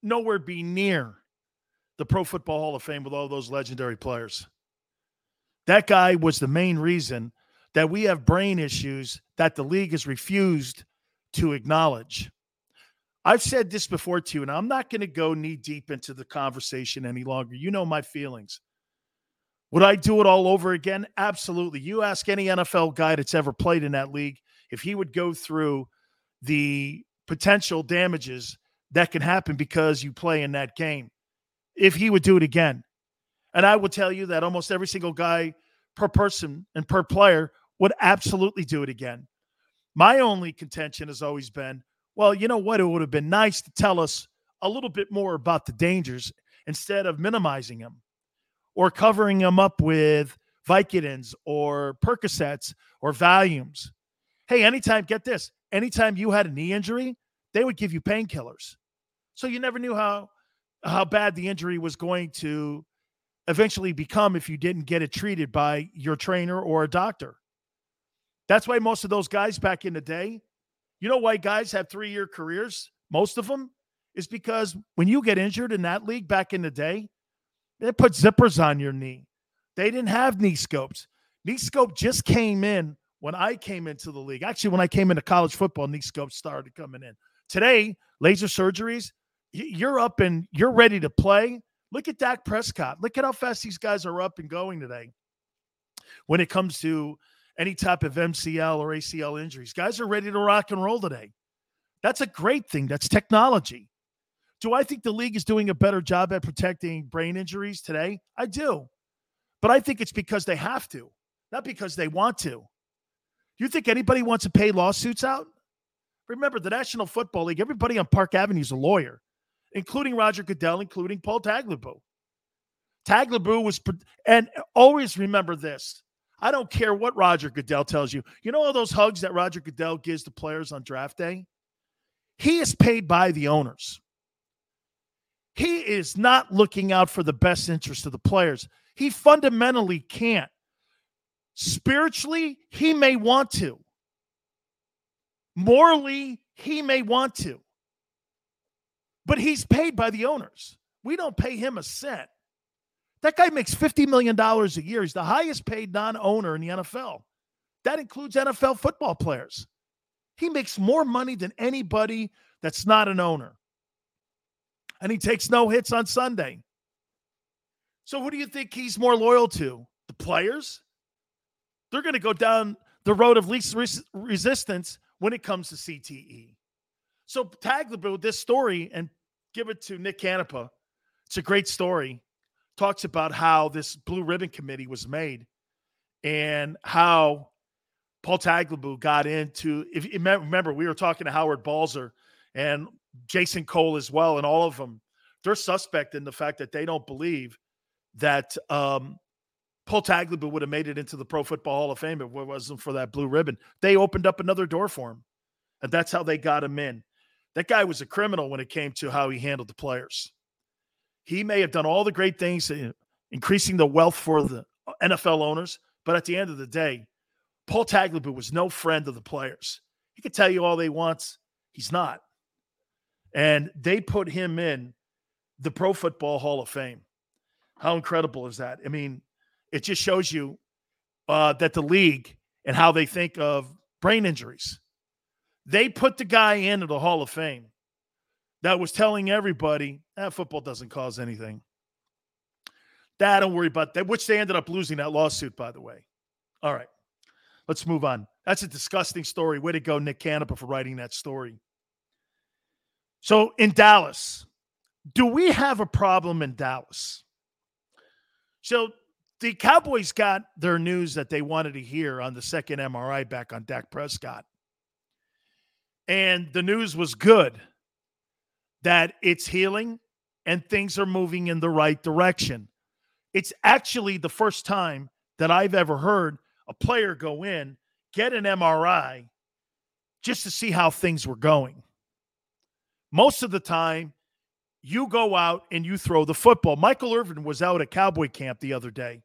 nowhere be near the Pro Football Hall of Fame with all those legendary players. That guy was the main reason that we have brain issues that the league has refused to acknowledge. I've said this before to you, and I'm not going to go knee deep into the conversation any longer. You know my feelings. Would I do it all over again? Absolutely. You ask any NFL guy that's ever played in that league if he would go through the potential damages that can happen because you play in that game, if he would do it again. And I will tell you that almost every single guy per person and per player would absolutely do it again. My only contention has always been well, you know what? It would have been nice to tell us a little bit more about the dangers instead of minimizing them or covering them up with Vicodins or Percocets or Valiums. Hey, anytime, get this, anytime you had a knee injury, they would give you painkillers. So you never knew how how bad the injury was going to eventually become if you didn't get it treated by your trainer or a doctor. That's why most of those guys back in the day, you know why guys have 3-year careers, most of them is because when you get injured in that league back in the day, they put zippers on your knee. They didn't have knee scopes. Knee scope just came in when I came into the league. Actually, when I came into college football, knee scopes started coming in. Today, laser surgeries, you're up and you're ready to play. Look at Dak Prescott. Look at how fast these guys are up and going today. When it comes to any type of MCL or ACL injuries, guys are ready to rock and roll today. That's a great thing. That's technology. Do I think the league is doing a better job at protecting brain injuries today? I do. But I think it's because they have to, not because they want to. Do you think anybody wants to pay lawsuits out? Remember, the National Football League, everybody on Park Avenue is a lawyer, including Roger Goodell, including Paul Tagliabue. Tagliabue was, and always remember this. I don't care what Roger Goodell tells you. You know all those hugs that Roger Goodell gives to players on draft day? He is paid by the owners. He is not looking out for the best interest of the players. He fundamentally can't. Spiritually, he may want to. Morally, he may want to. But he's paid by the owners. We don't pay him a cent. That guy makes $50 million a year. He's the highest paid non owner in the NFL. That includes NFL football players. He makes more money than anybody that's not an owner and he takes no hits on Sunday. So, who do you think he's more loyal to? The players? They're going to go down the road of least resistance when it comes to CTE. So, tag the this story and give it to Nick Canepa. It's a great story. Talks about how this Blue Ribbon Committee was made and how Paul Tagliabue got into. If you remember, we were talking to Howard Balzer and Jason Cole as well, and all of them, they're suspect in the fact that they don't believe that um, Paul Tagliabue would have made it into the Pro Football Hall of Fame if it wasn't for that blue ribbon. They opened up another door for him, and that's how they got him in. That guy was a criminal when it came to how he handled the players. He may have done all the great things, increasing the wealth for the NFL owners, but at the end of the day, Paul Tagliabue was no friend of the players. He could tell you all they want. He's not and they put him in the Pro Football Hall of Fame. How incredible is that? I mean, it just shows you uh, that the league and how they think of brain injuries. They put the guy into the Hall of Fame that was telling everybody that eh, football doesn't cause anything. That don't worry about that, which they ended up losing that lawsuit, by the way. All right, let's move on. That's a disgusting story. Way to go, Nick Canepa, for writing that story. So in Dallas, do we have a problem in Dallas? So the Cowboys got their news that they wanted to hear on the second MRI back on Dak Prescott. And the news was good that it's healing and things are moving in the right direction. It's actually the first time that I've ever heard a player go in, get an MRI just to see how things were going. Most of the time, you go out and you throw the football. Michael Irvin was out at Cowboy camp the other day,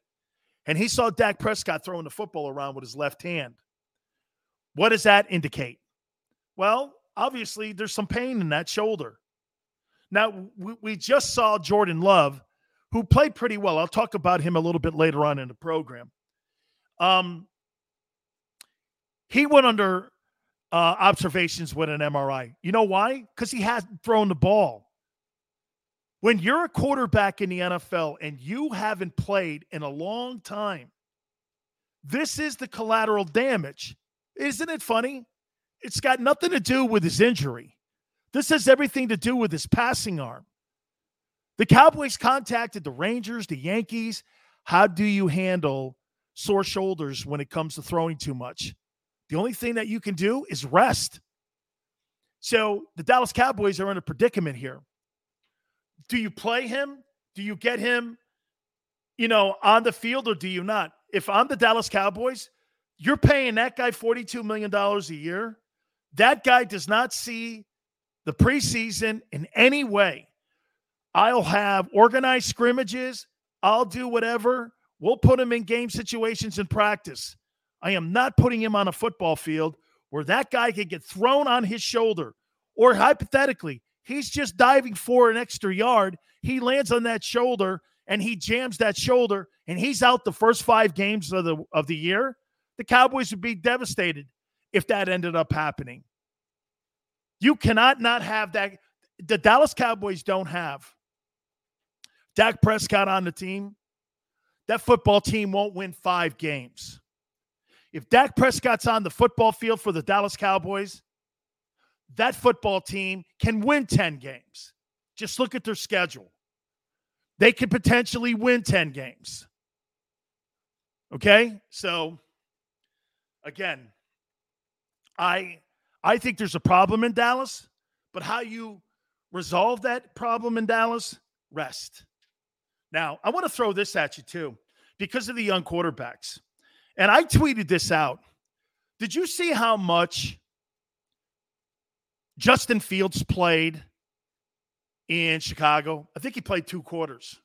and he saw Dak Prescott throwing the football around with his left hand. What does that indicate? Well, obviously, there's some pain in that shoulder. Now, we, we just saw Jordan Love, who played pretty well. I'll talk about him a little bit later on in the program. Um, he went under uh, observations with an MRI. You know why? Because he hasn't thrown the ball. When you're a quarterback in the NFL and you haven't played in a long time, this is the collateral damage. Isn't it funny? It's got nothing to do with his injury. This has everything to do with his passing arm. The Cowboys contacted the Rangers, the Yankees. How do you handle sore shoulders when it comes to throwing too much? The only thing that you can do is rest. So the Dallas Cowboys are in a predicament here. Do you play him? Do you get him, you know, on the field or do you not? If I'm the Dallas Cowboys, you're paying that guy $42 million a year. That guy does not see the preseason in any way. I'll have organized scrimmages. I'll do whatever. We'll put him in game situations in practice. I am not putting him on a football field where that guy could get thrown on his shoulder. Or hypothetically, he's just diving for an extra yard. He lands on that shoulder and he jams that shoulder and he's out the first five games of the of the year. The Cowboys would be devastated if that ended up happening. You cannot not have that. The Dallas Cowboys don't have Dak Prescott on the team. That football team won't win five games. If Dak Prescott's on the football field for the Dallas Cowboys, that football team can win 10 games. Just look at their schedule. They could potentially win 10 games. Okay? So again, I I think there's a problem in Dallas, but how you resolve that problem in Dallas, rest. Now, I want to throw this at you too, because of the young quarterbacks. And I tweeted this out. Did you see how much Justin Fields played in Chicago? I think he played two quarters.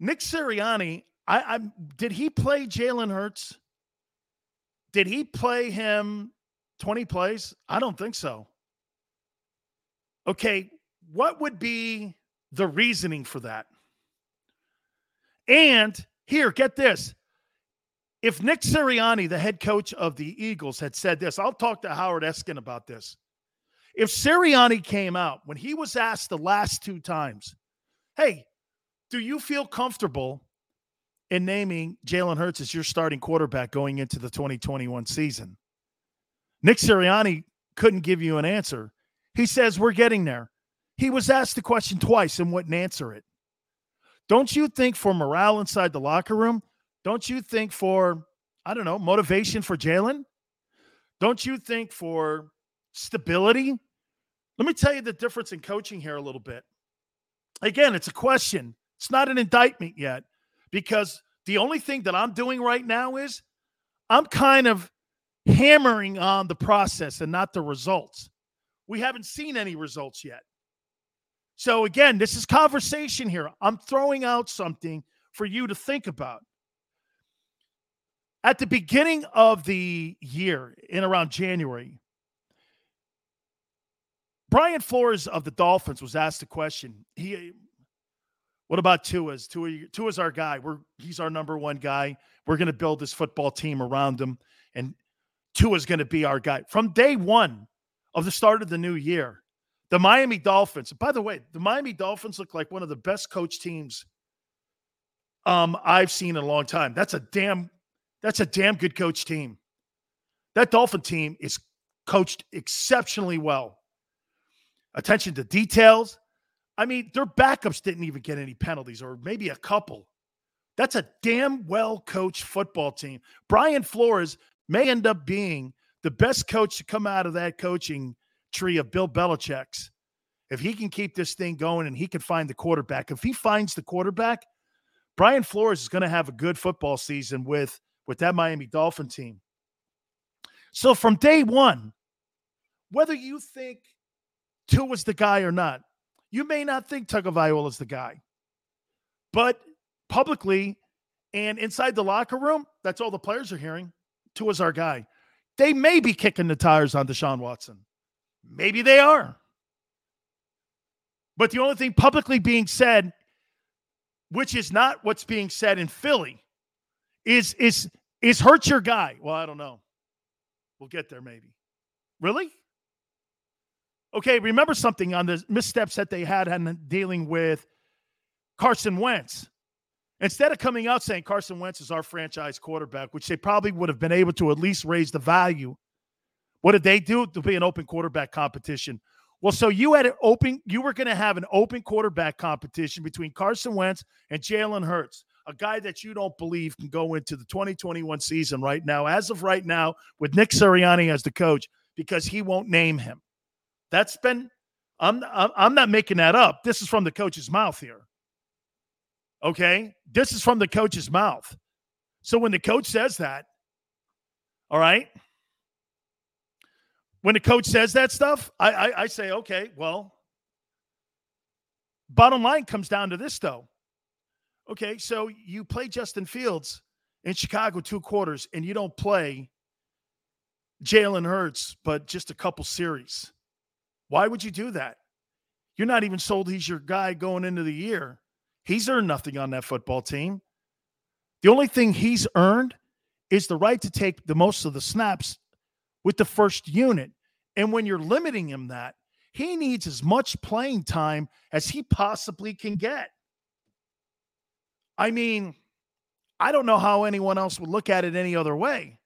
Nick Sirianni, I, I did he play Jalen Hurts? Did he play him 20 plays? I don't think so. Okay, what would be the reasoning for that? And here, get this. If Nick Sirianni, the head coach of the Eagles, had said this, I'll talk to Howard Eskin about this. If Sirianni came out when he was asked the last two times, hey, do you feel comfortable in naming Jalen Hurts as your starting quarterback going into the 2021 season? Nick Sirianni couldn't give you an answer. He says, We're getting there. He was asked the question twice and wouldn't answer it. Don't you think for morale inside the locker room? Don't you think for, I don't know, motivation for Jalen? Don't you think for stability? Let me tell you the difference in coaching here a little bit. Again, it's a question. It's not an indictment yet because the only thing that I'm doing right now is I'm kind of hammering on the process and not the results. We haven't seen any results yet. So, again, this is conversation here. I'm throwing out something for you to think about. At the beginning of the year, in around January, Brian Flores of the Dolphins was asked a question. He, what about Tua's? Tua, Tua's our guy. We're he's our number one guy. We're going to build this football team around him, and Tua's going to be our guy from day one of the start of the new year. The Miami Dolphins. By the way, the Miami Dolphins look like one of the best coach teams um, I've seen in a long time. That's a damn that's a damn good coach team. That Dolphin team is coached exceptionally well. Attention to details. I mean, their backups didn't even get any penalties, or maybe a couple. That's a damn well coached football team. Brian Flores may end up being the best coach to come out of that coaching tree of Bill Belichick's. If he can keep this thing going and he can find the quarterback, if he finds the quarterback, Brian Flores is going to have a good football season with with that Miami Dolphin team. So from day one, whether you think Tua was the guy or not, you may not think Tagovailoa is the guy, but publicly and inside the locker room, that's all the players are hearing. Tua's our guy. They may be kicking the tires on Deshaun Watson. Maybe they are. But the only thing publicly being said, which is not what's being said in Philly, is is is Hurts your guy. Well, I don't know. We'll get there maybe. Really? Okay, remember something on the missteps that they had in dealing with Carson Wentz. Instead of coming out saying Carson Wentz is our franchise quarterback, which they probably would have been able to at least raise the value, what did they do? To be an open quarterback competition. Well, so you had an open, you were going to have an open quarterback competition between Carson Wentz and Jalen Hurts, a guy that you don't believe can go into the 2021 season right now, as of right now, with Nick Sirianni as the coach, because he won't name him. That's been, I'm, I'm not making that up. This is from the coach's mouth here. Okay. This is from the coach's mouth. So when the coach says that, all right, when the coach says that stuff, I, I, I say, okay, well, bottom line comes down to this though. Okay, so you play Justin Fields in Chicago two quarters and you don't play Jalen Hurts, but just a couple series. Why would you do that? You're not even sold he's your guy going into the year. He's earned nothing on that football team. The only thing he's earned is the right to take the most of the snaps with the first unit. And when you're limiting him that, he needs as much playing time as he possibly can get. I mean, I don't know how anyone else would look at it any other way.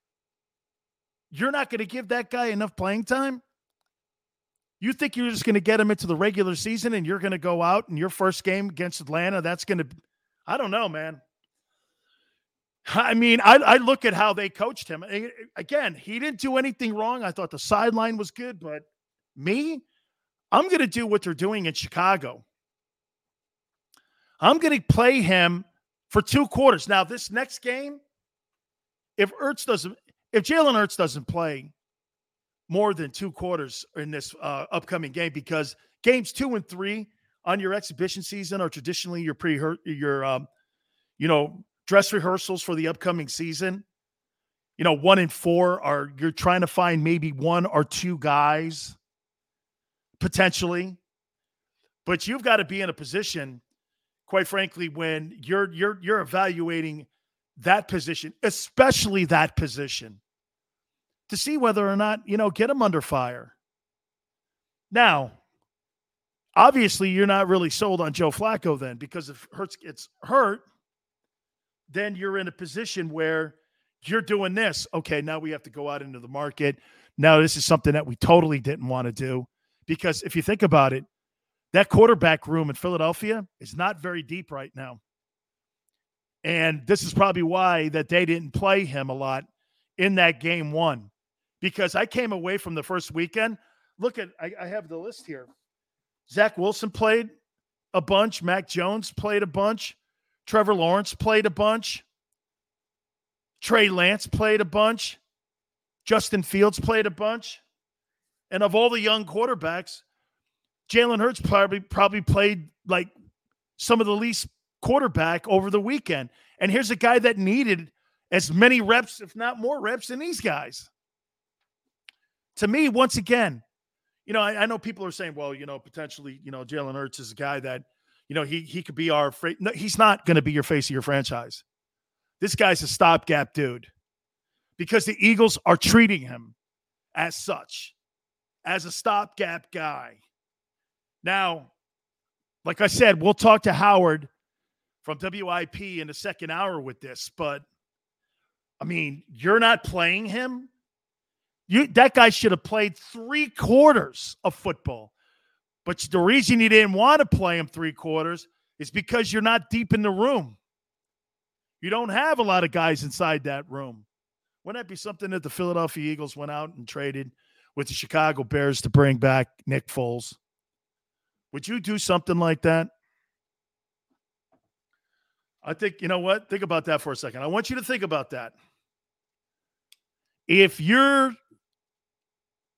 You're not going to give that guy enough playing time? You think you're just going to get him into the regular season and you're going to go out in your first game against Atlanta? That's going to, I don't know, man. I mean, I, I look at how they coached him. Again, he didn't do anything wrong. I thought the sideline was good, but me, I'm going to do what they're doing in Chicago. I'm going to play him for two quarters. Now, this next game, if Ertz doesn't, if Jalen Hurts doesn't play more than two quarters in this uh, upcoming game, because games two and three on your exhibition season are traditionally your pre your um, you know dress rehearsals for the upcoming season. You know, one and four are you're trying to find maybe one or two guys potentially, but you've got to be in a position, quite frankly, when you're you're you're evaluating that position, especially that position, to see whether or not you know get them under fire. Now, obviously, you're not really sold on Joe Flacco then, because if Hurts gets hurt, then you're in a position where you're doing this. Okay, now we have to go out into the market. Now, this is something that we totally didn't want to do because if you think about it, that quarterback room in Philadelphia is not very deep right now. And this is probably why that they didn't play him a lot in that game one. Because I came away from the first weekend. Look at I, I have the list here. Zach Wilson played a bunch. Mac Jones played a bunch. Trevor Lawrence played a bunch. Trey Lance played a bunch. Justin Fields played a bunch. And of all the young quarterbacks, Jalen Hurts probably probably played like some of the least quarterback over the weekend. And here's a guy that needed as many reps, if not more reps, than these guys. To me, once again, you know, I, I, know people are saying, well, you know, potentially, you know, Jalen Hurts is a guy that, you know, he he could be our. Fra- no, he's not going to be your face of your franchise. This guy's a stopgap dude, because the Eagles are treating him as such, as a stopgap guy. Now, like I said, we'll talk to Howard from WIP in the second hour with this, but I mean, you're not playing him. You that guy should have played three quarters of football. But the reason you didn't want to play him three quarters is because you're not deep in the room. You don't have a lot of guys inside that room. Wouldn't that be something that the Philadelphia Eagles went out and traded with the Chicago Bears to bring back Nick Foles? Would you do something like that? I think, you know what? Think about that for a second. I want you to think about that. If you're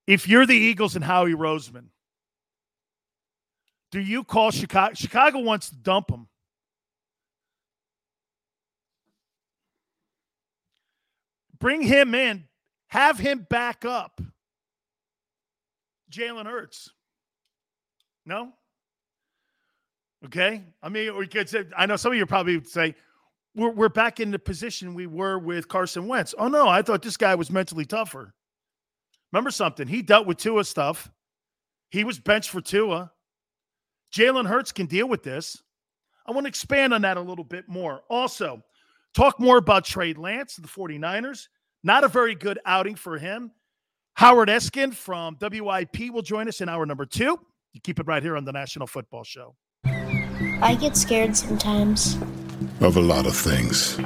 if you're the Eagles and Howie Roseman, do you call Chicago? Chicago wants to dump him. Bring him in, have him back up. Jalen Hurts. No? Okay. I mean, we could say, I know some of you probably would say, we're, we're back in the position we were with Carson Wentz. Oh, no, I thought this guy was mentally tougher. Remember something? He dealt with Tua stuff. He was benched for Tua. Jalen Hurts can deal with this. I want to expand on that a little bit more. Also, talk more about Trey Lance, the 49ers. Not a very good outing for him. Howard Eskin from WIP will join us in hour number two. You keep it right here on the National Football Show. I get scared sometimes. Of a lot of things.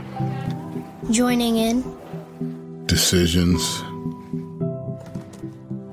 Joining in. Decisions.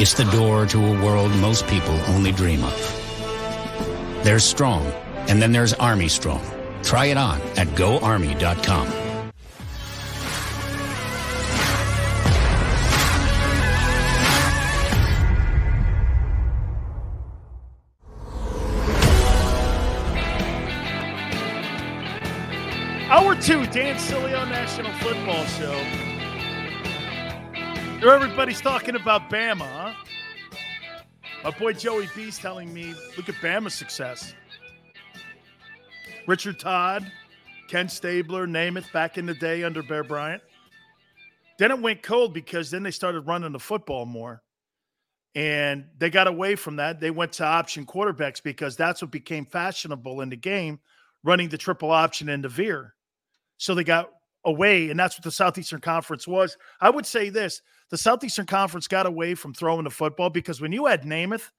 It's the door to a world most people only dream of. There's Strong, and then there's Army Strong. Try it on at goarmy.com. Hour two, Dan Sileo National Football Show. Everybody's talking about Bama? My boy Joey B's telling me, look at Bama's success. Richard Todd, Ken Stabler, Namath back in the day under Bear Bryant. Then it went cold because then they started running the football more. And they got away from that. They went to option quarterbacks because that's what became fashionable in the game, running the triple option the veer. So they got away, and that's what the Southeastern Conference was. I would say this the Southeastern Conference got away from throwing the football because when you had Namath,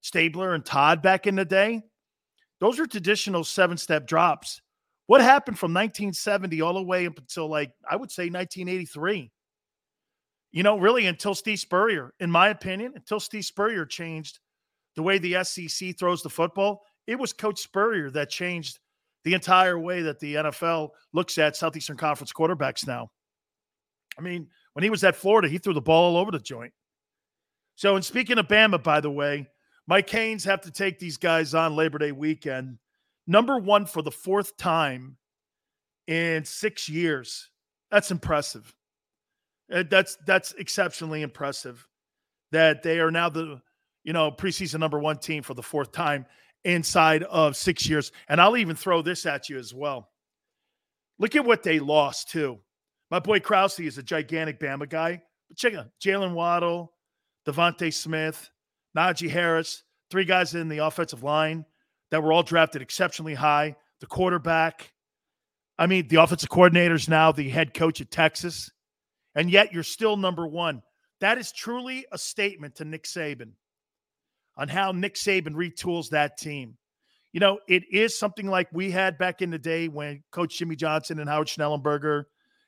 Stabler, and Todd back in the day, those were traditional seven step drops. What happened from 1970 all the way up until like, I would say 1983? You know, really until Steve Spurrier, in my opinion, until Steve Spurrier changed the way the SEC throws the football, it was Coach Spurrier that changed the entire way that the NFL looks at Southeastern Conference quarterbacks now. I mean, when he was at Florida, he threw the ball all over the joint. So, and speaking of Bama, by the way, my Canes have to take these guys on Labor Day weekend. Number one for the fourth time in six years. That's impressive. Uh, that's that's exceptionally impressive. That they are now the you know preseason number one team for the fourth time inside of six years. And I'll even throw this at you as well. Look at what they lost too. My boy Krause is a gigantic Bama guy. But check out Jaylen Waddle, DeVonta Smith, Najee Harris, three guys in the offensive line that were all drafted exceptionally high. The quarterback, I mean, the offensive coordinator's now the head coach at Texas, and yet you're still number one. That is truly a statement to Nick Saban on how Nick Saban retools that team. You know, it is something like we had back in the day when Coach Jimmy Johnson and Howard Schnellenberger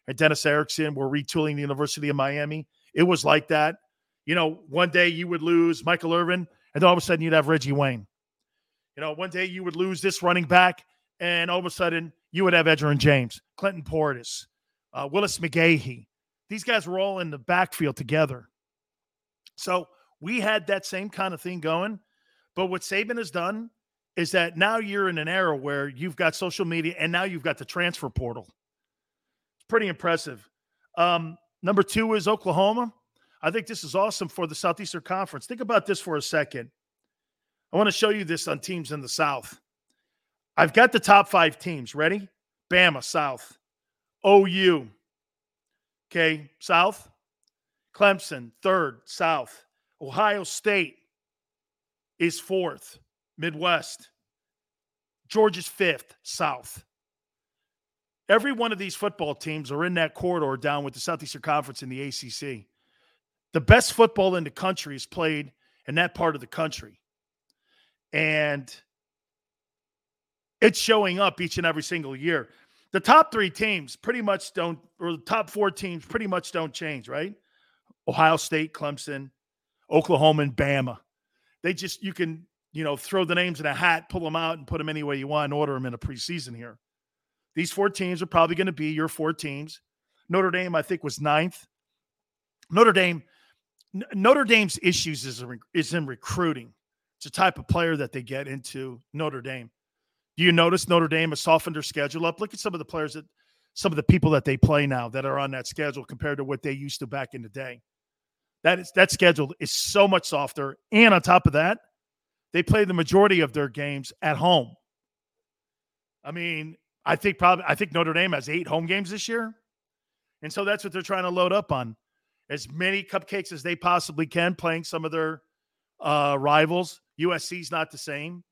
and Dennis Erickson were retooling the University of Miami. It was like that. You know, one day you would lose Michael Irvin, and all of a sudden you'd have Reggie Wayne. You know, one day you would lose this running back, and all of a sudden you would have Edgerrin James, Clinton Portis, uh, Willis McGahee. These guys were all in the backfield together. So we had that same kind of thing going. But what Saban has done is that now you're in an era where you've got social media and now you've got the transfer portal. It's pretty impressive. Um, number two is Oklahoma. I think this is awesome for the Southeastern Conference. Think about this for a second. I want to show you this on teams in the South. I've got the top five teams. Ready? Bama, South. OU. Okay, South. Clemson, third, South. Ohio State is fourth, Midwest. Georgia's fifth, South. Every one of these football teams are in that corridor down with the Southeastern Conference in the ACC. The best football in the country is played in that part of the country. And it's showing up each and every single year. The top three teams pretty much don't, or the top four teams pretty much don't change, right? Ohio State, Clemson, Oklahoma and Bama. They just you can you know throw the names in a hat, pull them out, and put them any way you want, and order them in a preseason here. These four teams are probably going to be your four teams. Notre Dame, I think, was ninth. Notre Dame, Notre Dame's issues is is in recruiting. It's a type of player that they get into Notre Dame. Do you notice Notre Dame has softened their schedule up? Look at some of the players that, some of the people that they play now that are on that schedule compared to what they used to back in the day. That is that schedule is so much softer. And on top of that, they play the majority of their games at home. I mean, I think probably I think Notre Dame has eight home games this year. And so that's what they're trying to load up on. As many cupcakes as they possibly can, playing some of their uh, rivals. USC's not the same.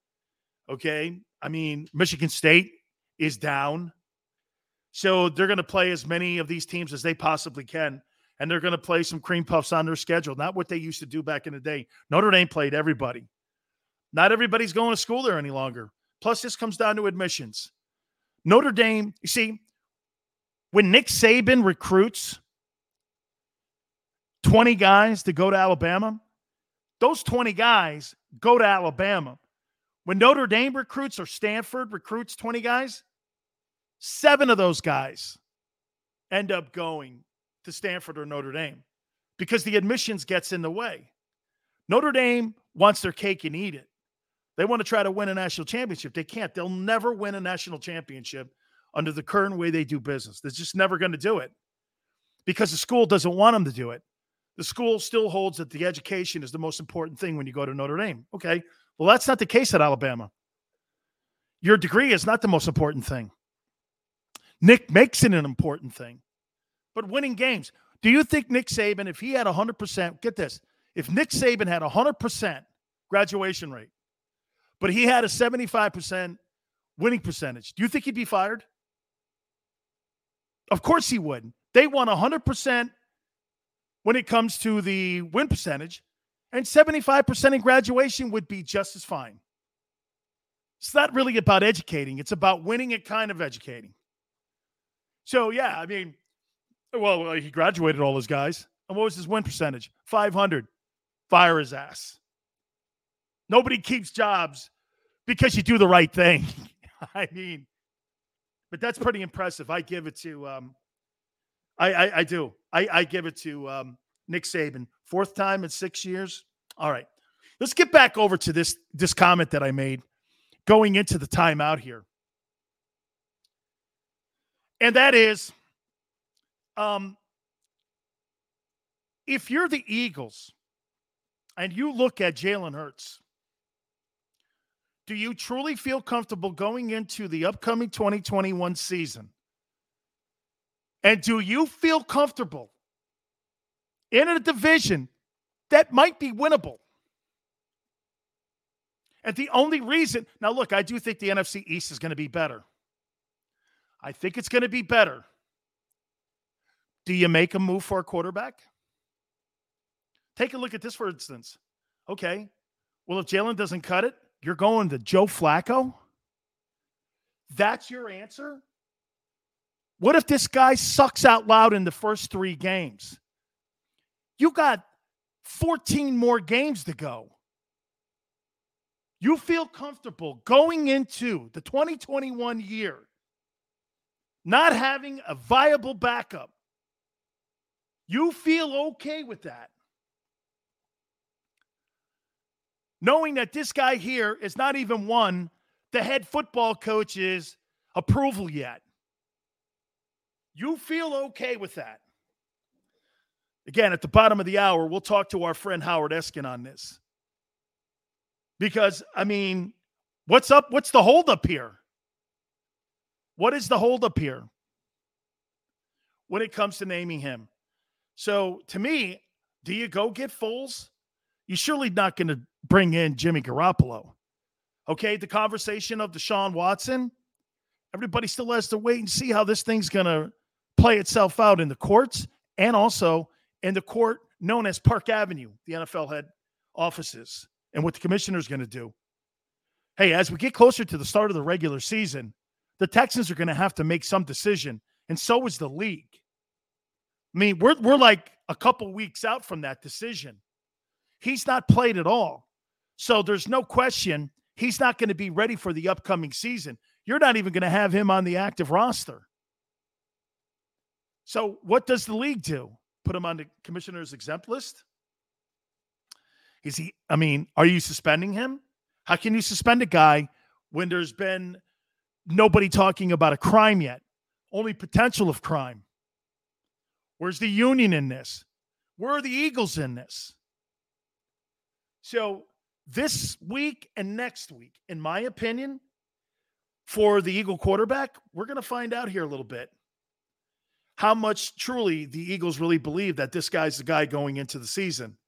Okay. I mean, Michigan State is down. So they're going to play as many of these teams as they possibly can and they're going to play some cream puffs on their schedule. Not what they used to do back in the day. Notre Dame played everybody. Not everybody's going to school there any longer. Plus, this comes down to admissions. Notre Dame, you see, when Nick Saban recruits 20 guys to go to Alabama, those 20 guys go to Alabama. When Notre Dame recruits or Stanford recruits 20 guys, seven of those guys end up going to Stanford or Notre Dame because the admissions gets in the way. Notre Dame wants their cake and eat it. They want to try to win a national championship. They can't. They'll never win a national championship under the current way they do business. They're just never going to do it because the school doesn't want them to do it. The school still holds that the education is the most important thing when you go to Notre Dame. Okay. Well, that's not the case at Alabama. Your degree is not the most important thing. Nick makes it an important thing. But winning games, do you think Nick Saban, if he had 100%, get this, if Nick Saban had 100% graduation rate, but he had a 75% winning percentage, do you think he'd be fired? Of course he wouldn't. They won 100% when it comes to the win percentage, and 75% in graduation would be just as fine. It's not really about educating, it's about winning and kind of educating. So, yeah, I mean, well, he graduated all his guys. And what was his win percentage? 500. Fire his ass. Nobody keeps jobs because you do the right thing. I mean, but that's pretty impressive. I give it to, um, I, I, I do. I, I give it to um, Nick Saban. Fourth time in six years. All right, let's get back over to this this comment that I made going into the timeout here, and that is, um, if you're the Eagles and you look at Jalen Hurts, do you truly feel comfortable going into the upcoming 2021 season? And do you feel comfortable in a division that might be winnable? And the only reason, now look, I do think the NFC East is going to be better. I think it's going to be better. Do you make a move for a quarterback? Take a look at this, for instance. Okay. Well, if Jalen doesn't cut it, you're going to Joe Flacco? That's your answer? What if this guy sucks out loud in the first three games? You got 14 more games to go. You feel comfortable going into the 2021 year not having a viable backup. You feel okay with that. Knowing that this guy here is not even won the head football coach's approval yet. You feel okay with that. Again, at the bottom of the hour, we'll talk to our friend Howard Eskin on this. Because, I mean, what's up? What's the holdup here? What is the holdup here when it comes to naming him? So, to me, do you go get Foles? You're surely not going to bring in Jimmy Garoppolo. Okay, the conversation of Deshaun Watson, everybody still has to wait and see how this thing's going to play itself out in the courts and also in the court known as Park Avenue, the NFL head offices, and what the commissioner's going to do. Hey, as we get closer to the start of the regular season, the Texans are going to have to make some decision, and so is the league. I mean, we're we're like a couple weeks out from that decision. He's not played at all. So there's no question he's not going to be ready for the upcoming season. You're not even going to have him on the active roster. So, what does the league do? Put him on the commissioner's exempt list? Is he, I mean, are you suspending him? How can you suspend a guy when there's been nobody talking about a crime yet? Only potential of crime. Where's the union in this? Where are the Eagles in this? So, this week and next week, in my opinion, for the Eagle quarterback, we're going to find out here a little bit how much truly the Eagles really believe that this guy's the guy going into the season.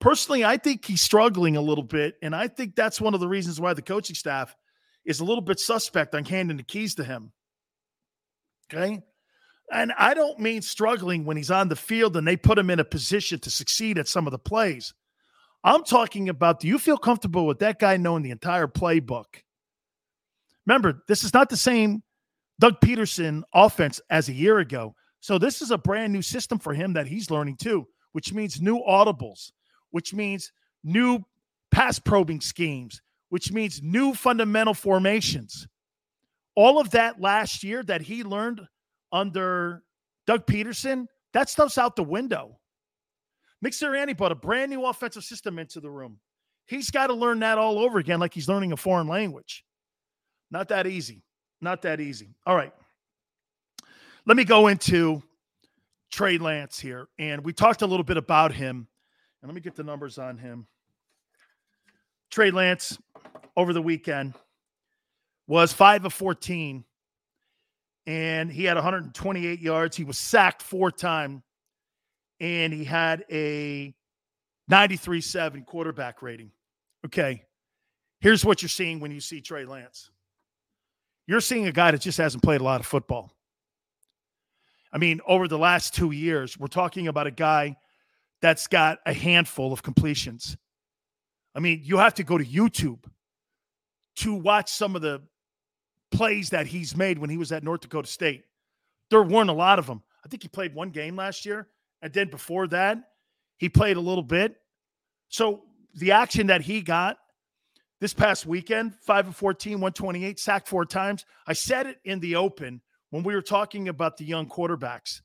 Personally, I think he's struggling a little bit. And I think that's one of the reasons why the coaching staff is a little bit suspect on handing the keys to him. Okay. And I don't mean struggling when he's on the field and they put him in a position to succeed at some of the plays. I'm talking about do you feel comfortable with that guy knowing the entire playbook? Remember, this is not the same Doug Pederson offense as a year ago. So this is a brand new system for him that he's learning too, which means new audibles, which means new pass probing schemes, which means new fundamental formations. All of that last year that he learned under Doug Pederson, that stuff's out the window. Nick Sirianni brought a brand new offensive system into the room. He's got to learn that all over again, like he's learning a foreign language. Not that easy. Not that easy. All right. let me go into Trey Lance here. And we talked a little bit about him. And let me get the numbers on him. Trey Lance over the weekend was 5 of 14 and he had 128 yards. He was sacked four times and he had a 93.7 quarterback rating. Okay. Here's what you're seeing when you see Trey Lance. You're seeing a guy that just hasn't played a lot of football. I mean, over the last two years, we're talking about a guy that's got a handful of completions. I mean, you have to go to YouTube to watch some of the plays that he's made when he was at North Dakota State. There weren't a lot of them. I think he played one game last year. And then before that, he played a little bit. So the action that he got this past weekend, 5 of 14, 128, sacked four times. I said it in the open when we were talking about the young quarterbacks.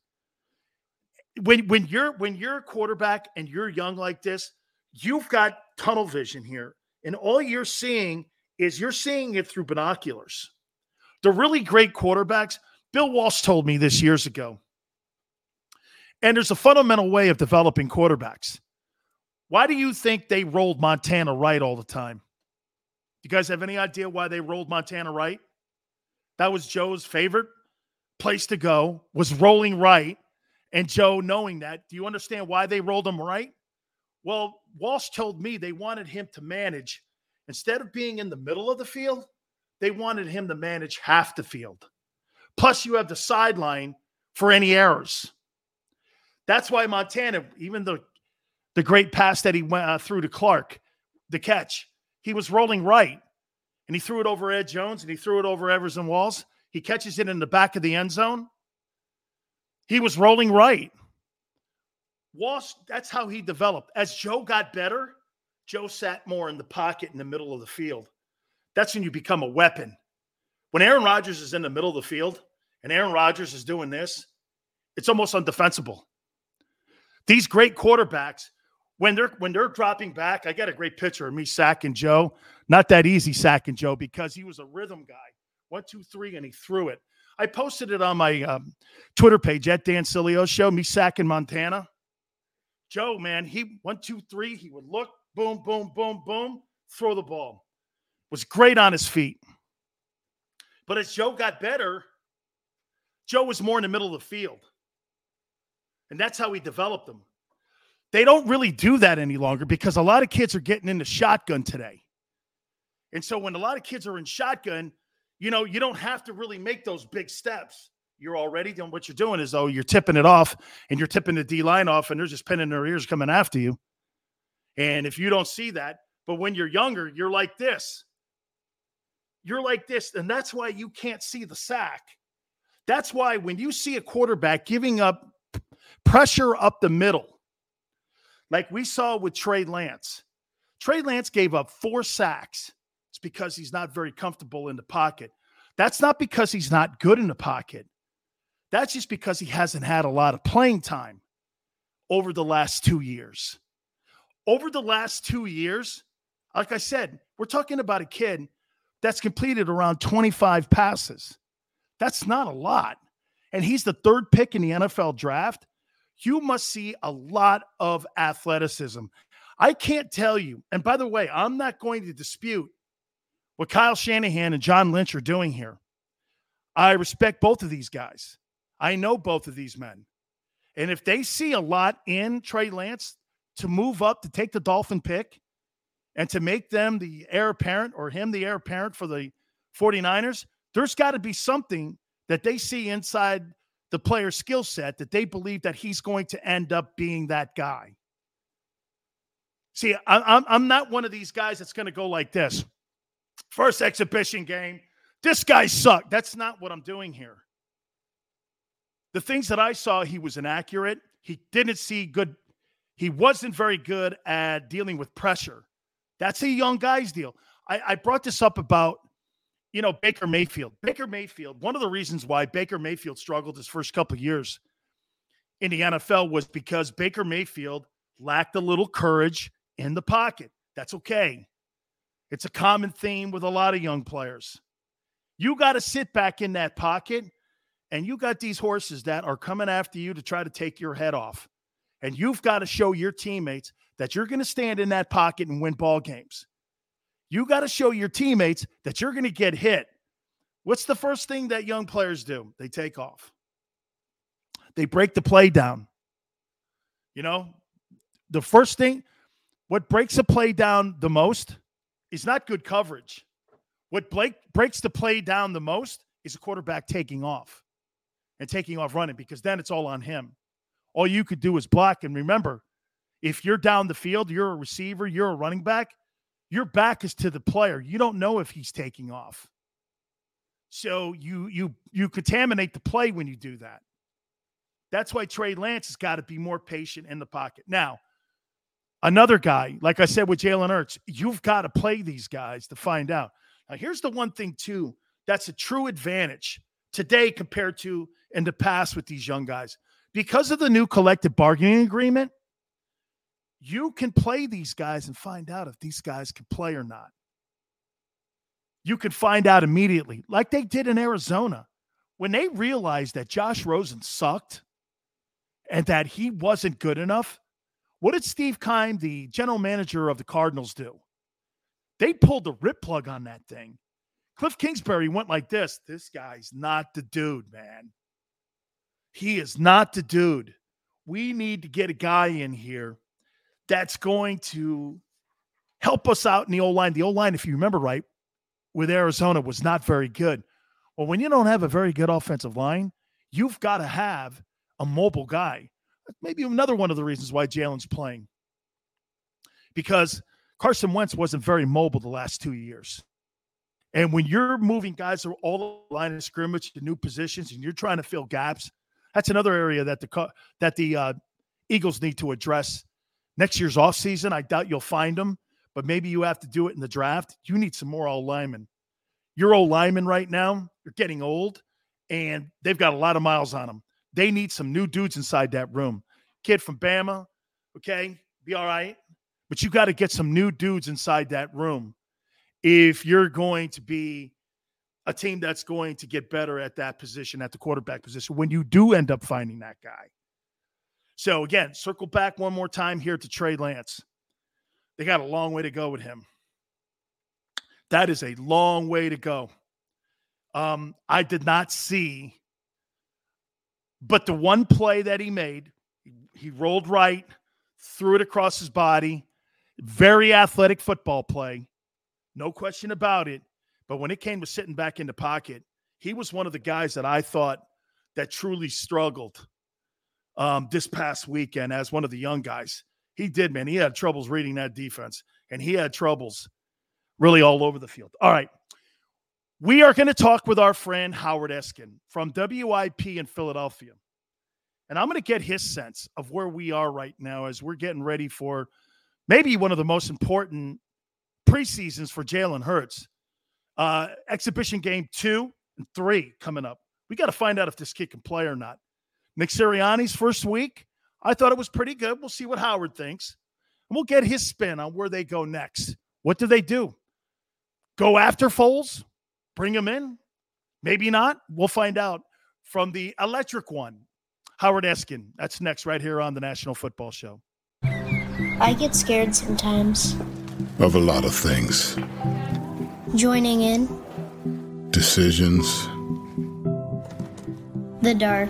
When when you're when you're a quarterback and you're young like this, you've got tunnel vision here. And all you're seeing is you're seeing it through binoculars. The really great quarterbacks, Bill Walsh told me this years ago. And there's a fundamental way of developing quarterbacks. Why do you think they rolled Montana right all the time? You guys have any idea why they rolled Montana right? That was Joe's favorite place to go, was rolling right. And Joe, knowing that, do you understand why they rolled him right? Well, Walsh told me they wanted him to manage, instead of being in the middle of the field, they wanted him to manage half the field. Plus, you have the sideline for any errors. That's why Montana, even the the great pass that he went uh, through to Clark, the catch, he was rolling right, and he threw it over Ed Jones, and he threw it over Everson Walls. He catches it in the back of the end zone. He was rolling right. Walsh, that's how he developed. As Joe got better, Joe sat more in the pocket in the middle of the field. That's when you become a weapon. When Aaron Rodgers is in the middle of the field and Aaron Rodgers is doing this, it's almost undefensible. These great quarterbacks, when they're when they're dropping back, I got a great picture of me sacking Joe. Not that easy sacking Joe because he was a rhythm guy. One, two, three, and he threw it. I posted it on my um, Twitter page at Dan Sileo Show, me sacking Montana. Joe, man, he one, two, three, he would look, boom, boom, boom, boom, throw the ball. Was great on his feet. But as Joe got better, Joe was more in the middle of the field. And that's how we developed them. They don't really do that any longer because a lot of kids are getting into shotgun today. And so when a lot of kids are in shotgun, you know, you don't have to really make those big steps. You're already doing what you're doing is though you're tipping it off and you're tipping the D line off and they're just pinning their ears coming after you. And if you don't see that, but when you're younger, you're like this. You're like this. And that's why you can't see the sack. That's why when you see a quarterback giving up pressure up the middle, like we saw with Trey Lance, Trey Lance gave up four sacks it's because he's not very comfortable in the pocket. That's not because he's not good in the pocket. That's just because he hasn't had a lot of playing time over the last two years. Over the last two years, like I said, we're talking about a kid that's completed around 25 passes. That's not a lot. And he's the third pick in the NFL draft. You must see a lot of athleticism. I can't tell you. And by the way, I'm not going to dispute what Kyle Shanahan and John Lynch are doing here. I respect both of these guys. I know both of these men. And if they see a lot in Trey Lance to move up to take the Dolphin pick and to make them the heir apparent or him the heir apparent for the 49ers, there's got to be something that they see inside the player's skill set that they believe that he's going to end up being that guy. See, I'm, I'm not one of these guys that's going to go like this. First exhibition game. This guy sucked. That's not what I'm doing here. The things that I saw, he was inaccurate. He didn't see good. He wasn't very good at dealing with pressure. That's a young guy's deal. I, I brought this up about, you know, Baker Mayfield. Baker Mayfield, one of the reasons why Baker Mayfield struggled his first couple years in the NFL was because Baker Mayfield lacked a little courage in the pocket. That's okay. It's a common theme with a lot of young players. You got to sit back in that pocket and you got these horses that are coming after you to try to take your head off. And you've got to show your teammates that you're going to stand in that pocket and win ball games. You got to show your teammates that you're going to get hit. What's the first thing that young players do? They take off. They break the play down. You know, the first thing, what breaks a play down the most is not good coverage. What Blake breaks the play down the most is a quarterback taking off and taking off running because then it's all on him. All you could do is block. And remember, if you're down the field, you're a receiver, you're a running back, your back is to the player. You don't know if he's taking off. So you you you contaminate the play when you do that. That's why Trey Lance has got to be more patient in the pocket. Now, another guy, like I said with Jalen Hurts, you've got to play these guys to find out. Now, here's the one thing, too, that's a true advantage today compared to in the past with these young guys. Because of the new collective bargaining agreement, you can play these guys and find out if these guys can play or not. You can find out immediately, like they did in Arizona. When they realized that Josh Rosen sucked and that he wasn't good enough, what did Steve Keim, the general manager of the Cardinals, do? They pulled the rip plug on that thing. Kliff Kingsbury went like this This guy's not the dude, man. He is not the dude. We need to get a guy in here that's going to help us out in the old line. The old line, if you remember right, with Arizona was not very good. Well, when you don't have a very good offensive line, you've got to have a mobile guy. Maybe another one of the reasons why Jalen's playing. Because Carson Wentz wasn't very mobile the last two years. And when you're moving guys through all the line of scrimmage to new positions and you're trying to fill gaps, that's another area that the that the uh, Eagles need to address next year's offseason. I doubt you'll find them, but maybe you have to do it in the draft. You need some more old linemen. Your old linemen right now, you're getting old, and they've got a lot of miles on them. They need some new dudes inside that room. Kid from Bama, okay, be all right. But you got to get some new dudes inside that room if you're going to be a team that's going to get better at that position, at the quarterback position, when you do end up finding that guy. So, again, circle back one more time here to Trey Lance. They got a long way to go with him. That is a long way to go. Um, I did not see but the one play that he made, he rolled right, threw it across his body. Very athletic football play. No question about it. But when it came to sitting back in the pocket, he was one of the guys that I thought that truly struggled um, this past weekend as one of the young guys. He did, man. He had troubles reading that defense, and he had troubles really all over the field. All right. We are going to talk with our friend Howard Eskin from WIP in Philadelphia. And I'm going to get his sense of where we are right now as we're getting ready for maybe one of the most important preseasons for Jalen Hurts. Uh, exhibition game two and three coming up. We got to find out if this kid can play or not. Nick Sirianni's first week, I thought it was pretty good. We'll see what Howard thinks. And we'll get his spin on where they go next. What do they do? Go after Foles? Bring him in? Maybe not. We'll find out from the electric one, Howard Eskin. That's next, right here on the National Football Show. I get scared sometimes. Of a lot of things. Joining in. Decisions. The dark.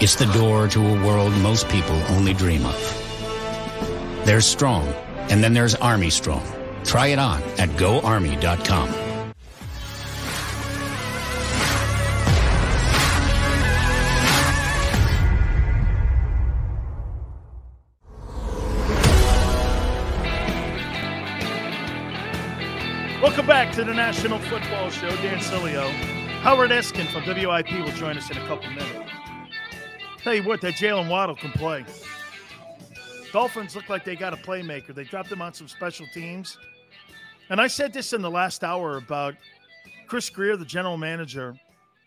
It's the door to a world most people only dream of. There's Strong, and then there's Army Strong. Try it on at goarmy.com. Welcome back to the National Football Show. Dan Sileo. Howard Eskin from WIP will join us in a couple minutes. Tell you what, that Jaylen Waddle can play. Dolphins look like they got a playmaker. They dropped him on some special teams. And I said this in the last hour about Chris Grier, the general manager,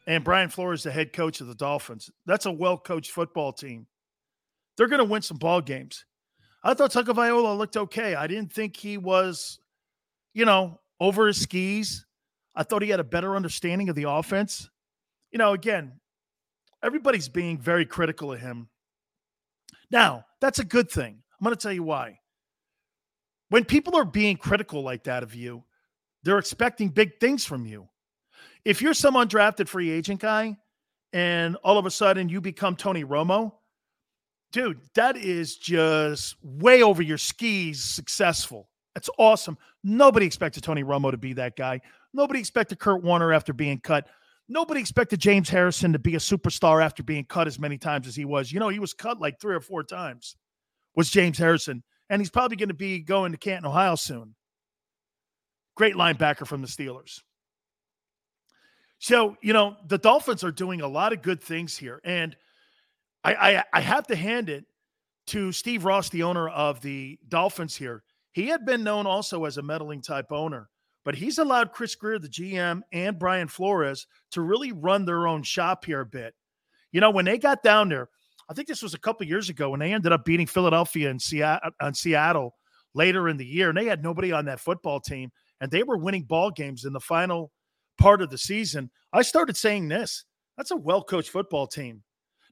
and Brian Flores, the head coach of the Dolphins. That's a well coached football team. They're going to win some ball games. I thought Tua Tagovailoa looked okay. I didn't think he was, you know, over his skis. I thought he had a better understanding of the offense. You know, again, everybody's being very critical of him. Now, that's a good thing. I'm going to tell you why. When people are being critical like that of you, they're expecting big things from you. If you're some undrafted free agent guy and all of a sudden you become Tony Romo, dude, that is just way over your skis successful. That's awesome. Nobody expected Tony Romo to be that guy. Nobody expected Kurt Warner after being cut. Nobody expected James Harrison to be a superstar after being cut as many times as he was. You know, he was cut like three or four times, was James Harrison. And he's probably going to be going to Canton, Ohio soon. Great linebacker from the Steelers. So, you know, the Dolphins are doing a lot of good things here. And I, I, I have to hand it to Steve Ross, the owner of the Dolphins here. He had been known also as a meddling type owner, but he's allowed Chris Grier, the GM, and Brian Flores to really run their own shop here a bit. You know, when they got down there, I think this was a couple years ago when they ended up beating Philadelphia and Seattle, on uh, uh, Seattle later in the year, and they had nobody on that football team, and they were winning ball games in the final part of the season. I started saying this: that's a well-coached football team.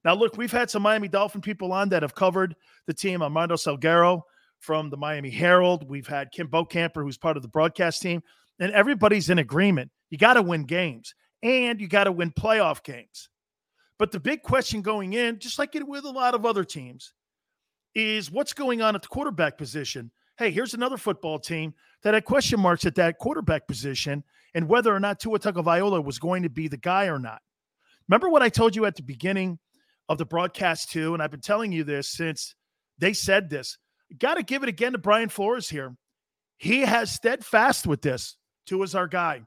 Now, look, we've had some Miami Dolphin people on that have covered the team. Armando Salguero from the Miami Herald. We've had Kim Bokamper, who's part of the broadcast team, and everybody's in agreement. You got to win games, and you got to win playoff games. But the big question going in, just like it with a lot of other teams, is what's going on at the quarterback position. Hey, here's another football team that had question marks at that quarterback position and whether or not Tua Tagovailoa was going to be the guy or not. Remember what I told you at the beginning of the broadcast too, and I've been telling you this since they said this. Got to give it again to Brian Flores here. He has steadfast with this. Tua's our guy,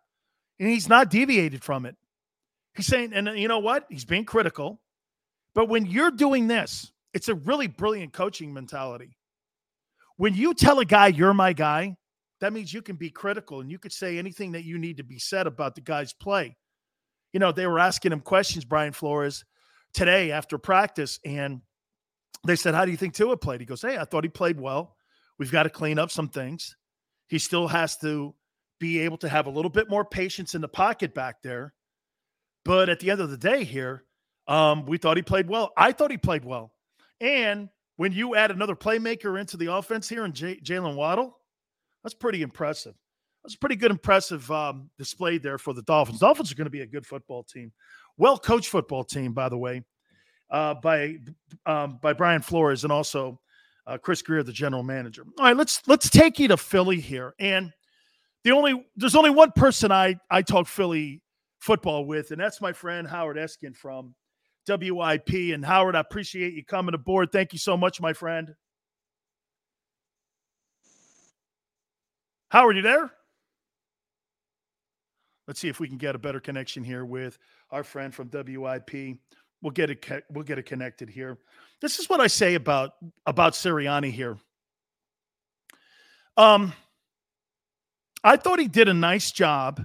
and he's not deviated from it. He's saying, and you know what? He's being critical. But when you're doing this, it's a really brilliant coaching mentality. When you tell a guy you're my guy, that means you can be critical and you could say anything that you need to be said about the guy's play. You know, they were asking him questions, Brian Flores, today after practice, and they said, How do you think Tua played? He goes, Hey, I thought he played well. We've got to clean up some things. He still has to be able to have a little bit more patience in the pocket back there. But at the end of the day, here, um, we thought he played well. I thought he played well. And when you add another playmaker into the offense here and J- Jaylen Waddle, that's pretty impressive. That's a pretty good, impressive um, display there for the Dolphins. Dolphins are going to be a good football team, well coached football team, by the way, uh, by um, by Brian Flores and also uh, Chris Grier, the general manager. All right, let's let's take you to Philly here, and the only there's only one person I I talk Philly football with, and that's my friend Howard Eskin from WIP. And Howard, I appreciate you coming aboard. Thank you so much, my friend. Howard, you there? Let's see if we can get a better connection here with our friend from WIP. We'll get it. We'll get it connected here. This is what I say about about Sirianni here. Um, I thought he did a nice job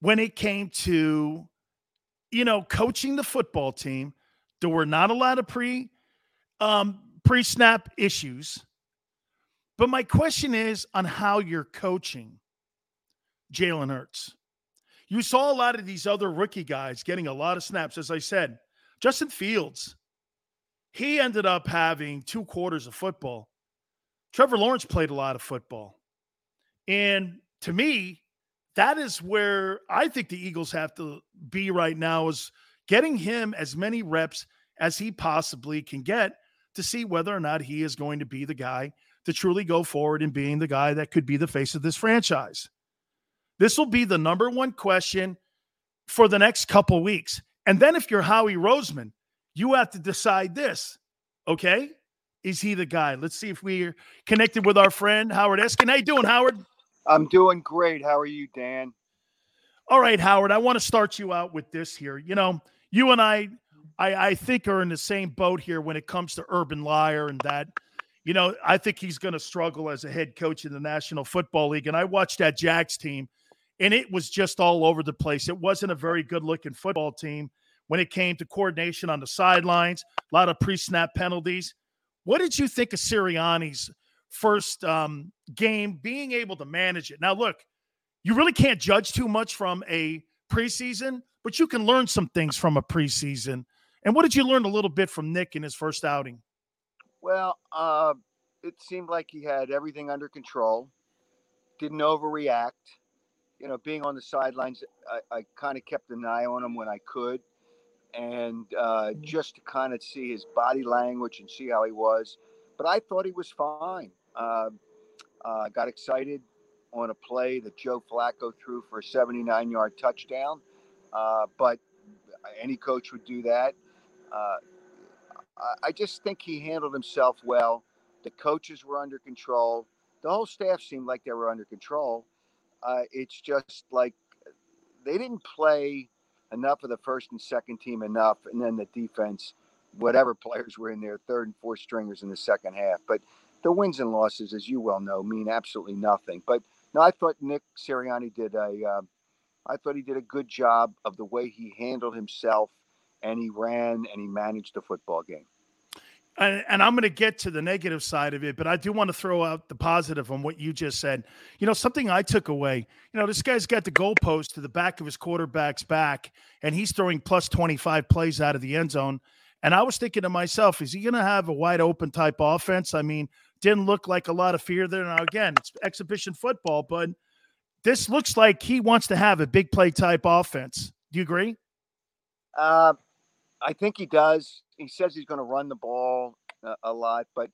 when it came to you know, coaching the football team, there were not a lot of pre um, pre snap issues. But my question is on how you're coaching Jalen Hurts. You saw a lot of these other rookie guys getting a lot of snaps. As I said, Justin Fields, he ended up having two quarters of football. Trevor Lawrence played a lot of football. And to me, that is where I think the Eagles have to be right now is getting him as many reps as he possibly can get to see whether or not he is going to be the guy to truly go forward and being the guy that could be the face of this franchise. This will be the number one question for the next couple weeks. And then if you're Howie Roseman, you have to decide this. Okay? Is he the guy? Let's see if we're connected with our friend Howard Eskin. How you doing, Howard? I'm doing great. How are you, Dan? All right, Howard. I want to start you out with this here. You know, you and I, I, I think are in the same boat here when it comes to Urban Meyer and that. You know, I think he's going to struggle as a head coach in the National Football League. And I watched that Jags team, and it was just all over the place. It wasn't a very good looking football team when it came to coordination on the sidelines, a lot of pre snap penalties. What did you think of Sirianni's first um, game, being able to manage it. Now, look, you really can't judge too much from a preseason, but you can learn some things from a preseason. And what did you learn a little bit from Nick in his first outing? Well, uh, it seemed like he had everything under control, didn't overreact. You know, being on the sidelines, I, I kind of kept an eye on him when I could. And uh, mm. just to kind of see his body language and see how he was. But I thought he was fine. Uh, uh, got excited on a play that Joe Flacco threw for a 79 yard touchdown. Uh, but any coach would do that. Uh, I just think he handled himself well. The coaches were under control. The whole staff seemed like they were under control. Uh, it's just like they didn't play enough of the first and second team enough, and then the defense, whatever players were in there, third and fourth stringers in the second half. But the wins and losses, as you well know, mean absolutely nothing. But no, I thought Nick Sirianni did a, uh, I thought he did a good job of the way he handled himself, and he ran and he managed the football game. And, and, I'm going to get to the negative side of it, but I do want to throw out the positive on what you just said. You know, something I took away. You know, this guy's got the goalpost to the back of his quarterback's back, and he's throwing plus 25 plays out of the end zone. And I was thinking to myself, is he going to have a wide open type offense? I mean, didn't look like a lot of fear there. Now, again, it's exhibition football, but this looks like he wants to have a big play type offense. Do you agree? Uh, I think he does. He says he's going to run the ball a, a lot, but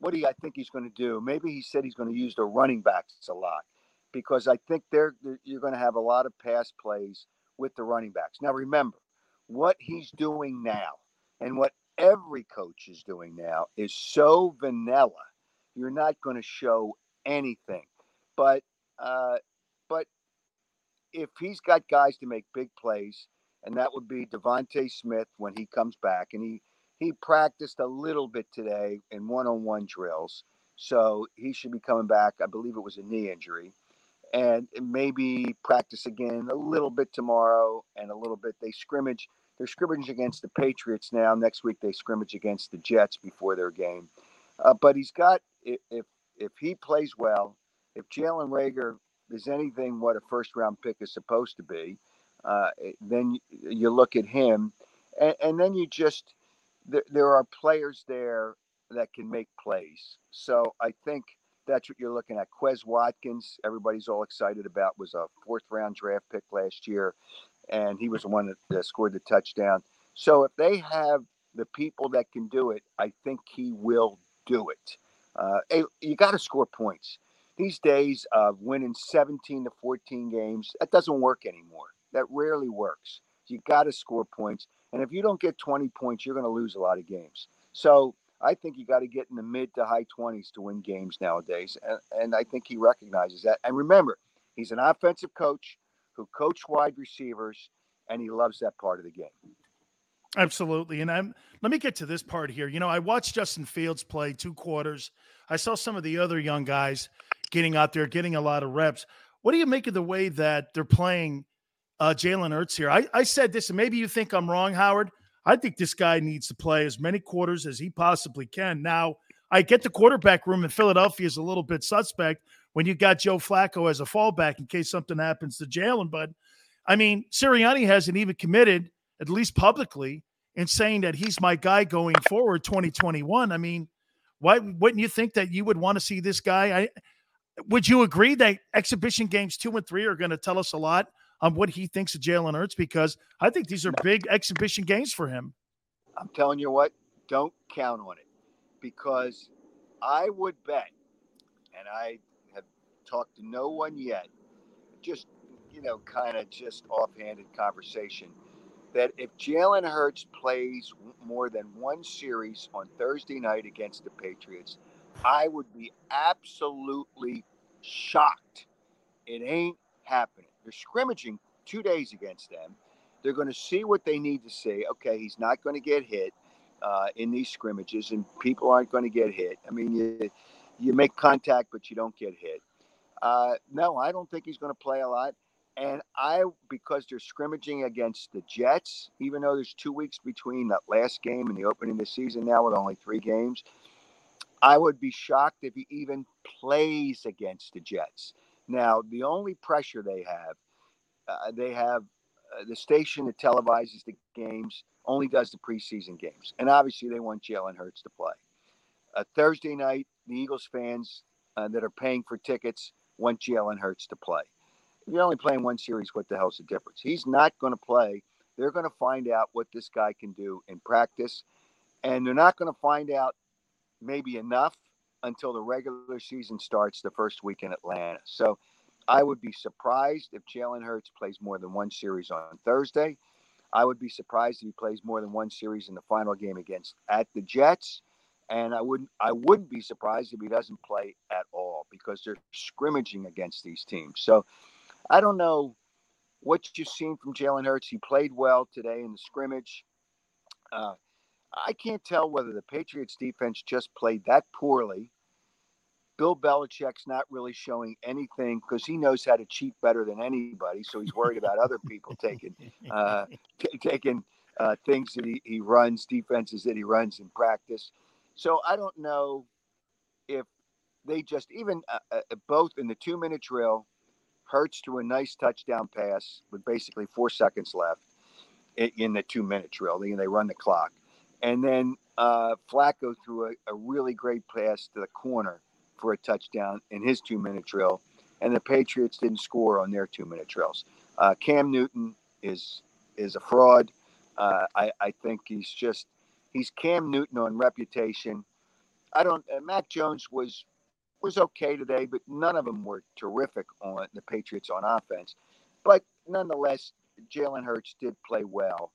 what do you, I think he's going to do? Maybe he said he's going to use the running backs a lot because I think they're, you're going to have a lot of pass plays with the running backs. Now, remember what he's doing now and what every coach is doing now is so vanilla you're not going to show anything. But uh, but if he's got guys to make big plays, and that would be DeVonta Smith when he comes back, and he he practiced a little bit today in one-on-one drills, so he should be coming back. I believe it was a knee injury, and maybe practice again a little bit tomorrow and a little bit. They scrimmage. They're scrimmaging against the Patriots now. Next week they scrimmage against the Jets before their game. Uh, but he's got if if, he plays well, if Jalen Reagor is anything what a first round pick is supposed to be, uh, then you look at him, and, and then you just there, there are players there that can make plays. So I think that's what you're looking at. Quez Watkins, everybody's all excited about, was a fourth round draft pick last year, and he was the one that, that scored the touchdown. So if they have the people that can do it, I think he will do it. Uh, you got to score points. These days of winning 17 to 14 games, that doesn't work anymore. That rarely works. You got to score points. And if you don't get 20 points, you're going to lose a lot of games. So I think you got to get in the mid to high 20s to win games nowadays. And, and I think he recognizes that. And remember, he's an offensive coach who coached wide receivers, and he loves that part of the game. Absolutely. And I'm let me get to this part here. You know, I watched Justin Fields play two quarters. I saw some of the other young guys getting out there, getting a lot of reps. What do you make of the way that they're playing uh, Jalen Hurts here? I, I said this, and maybe you think I'm wrong, Howard. I think this guy needs to play as many quarters as he possibly can. Now, I get the quarterback room in Philadelphia is a little bit suspect when you got Joe Flacco as a fallback in case something happens to Jalen. But I mean, Sirianni hasn't even committed, at least publicly, in saying that he's my guy going forward 2021. I mean, why wouldn't you think that you would want to see this guy? I would you agree that exhibition games two and three are going to tell us a lot on what he thinks of Jalen Hurts? Because I think these are big exhibition games for him. I'm telling you what, don't count on it because I would bet, and I have talked to no one yet, just, you know, kind of just offhanded conversation, that if Jalen Hurts plays more than one series on Thursday night against the Patriots, I would be absolutely shocked. It ain't happening. They're scrimmaging two days against them. They're going to see what they need to see. Okay, he's not going to get hit uh, in these scrimmages, and people aren't going to get hit. I mean, you you make contact, but you don't get hit. Uh, no, I don't think he's going to play a lot. And I, because they're scrimmaging against the Jets, even though there's two weeks between that last game and the opening of the season now with only three games, I would be shocked if he even plays against the Jets. Now, the only pressure they have, uh, they have uh, the station that televises the games only does the preseason games. And obviously, they want Jalen Hurts to play. Uh, Thursday night, the Eagles fans uh, that are paying for tickets want Jalen Hurts to play. If you're only playing one series, what the hell's the difference? He's not going to play. They're going to find out what this guy can do in practice. And they're not going to find out maybe enough until the regular season starts the first week in Atlanta. So I would be surprised if Jalen Hurts plays more than one series on Thursday. I would be surprised if he plays more than one series in the final game against at the Jets. And I wouldn't I wouldn't be surprised if he doesn't play at all because they're scrimmaging against these teams. So I don't know what you've seen from Jalen Hurts. He played well today in the scrimmage. Uh, I can't tell whether the Patriots defense just played that poorly. Bill Belichick's not really showing anything because he knows how to cheat better than anybody. So he's worried about other people taking uh, t- taking uh, things that he, he runs, defenses that he runs in practice. So I don't know if they just even uh, uh both in the two minute drill, Hurts to a nice touchdown pass with basically four seconds left in, in the two minute drill. They, they run the clock. And then uh, Flacco threw a, a, really great pass to the corner for a touchdown in his two minute drill. And the Patriots didn't score on their two minute drills. Uh, Cam Newton is is a fraud. Uh, I, I think he's just he's Cam Newton on reputation. I don't. Uh, Mac Jones was was okay today, but none of them were terrific on the Patriots on offense. But nonetheless, Jalen Hurts did play well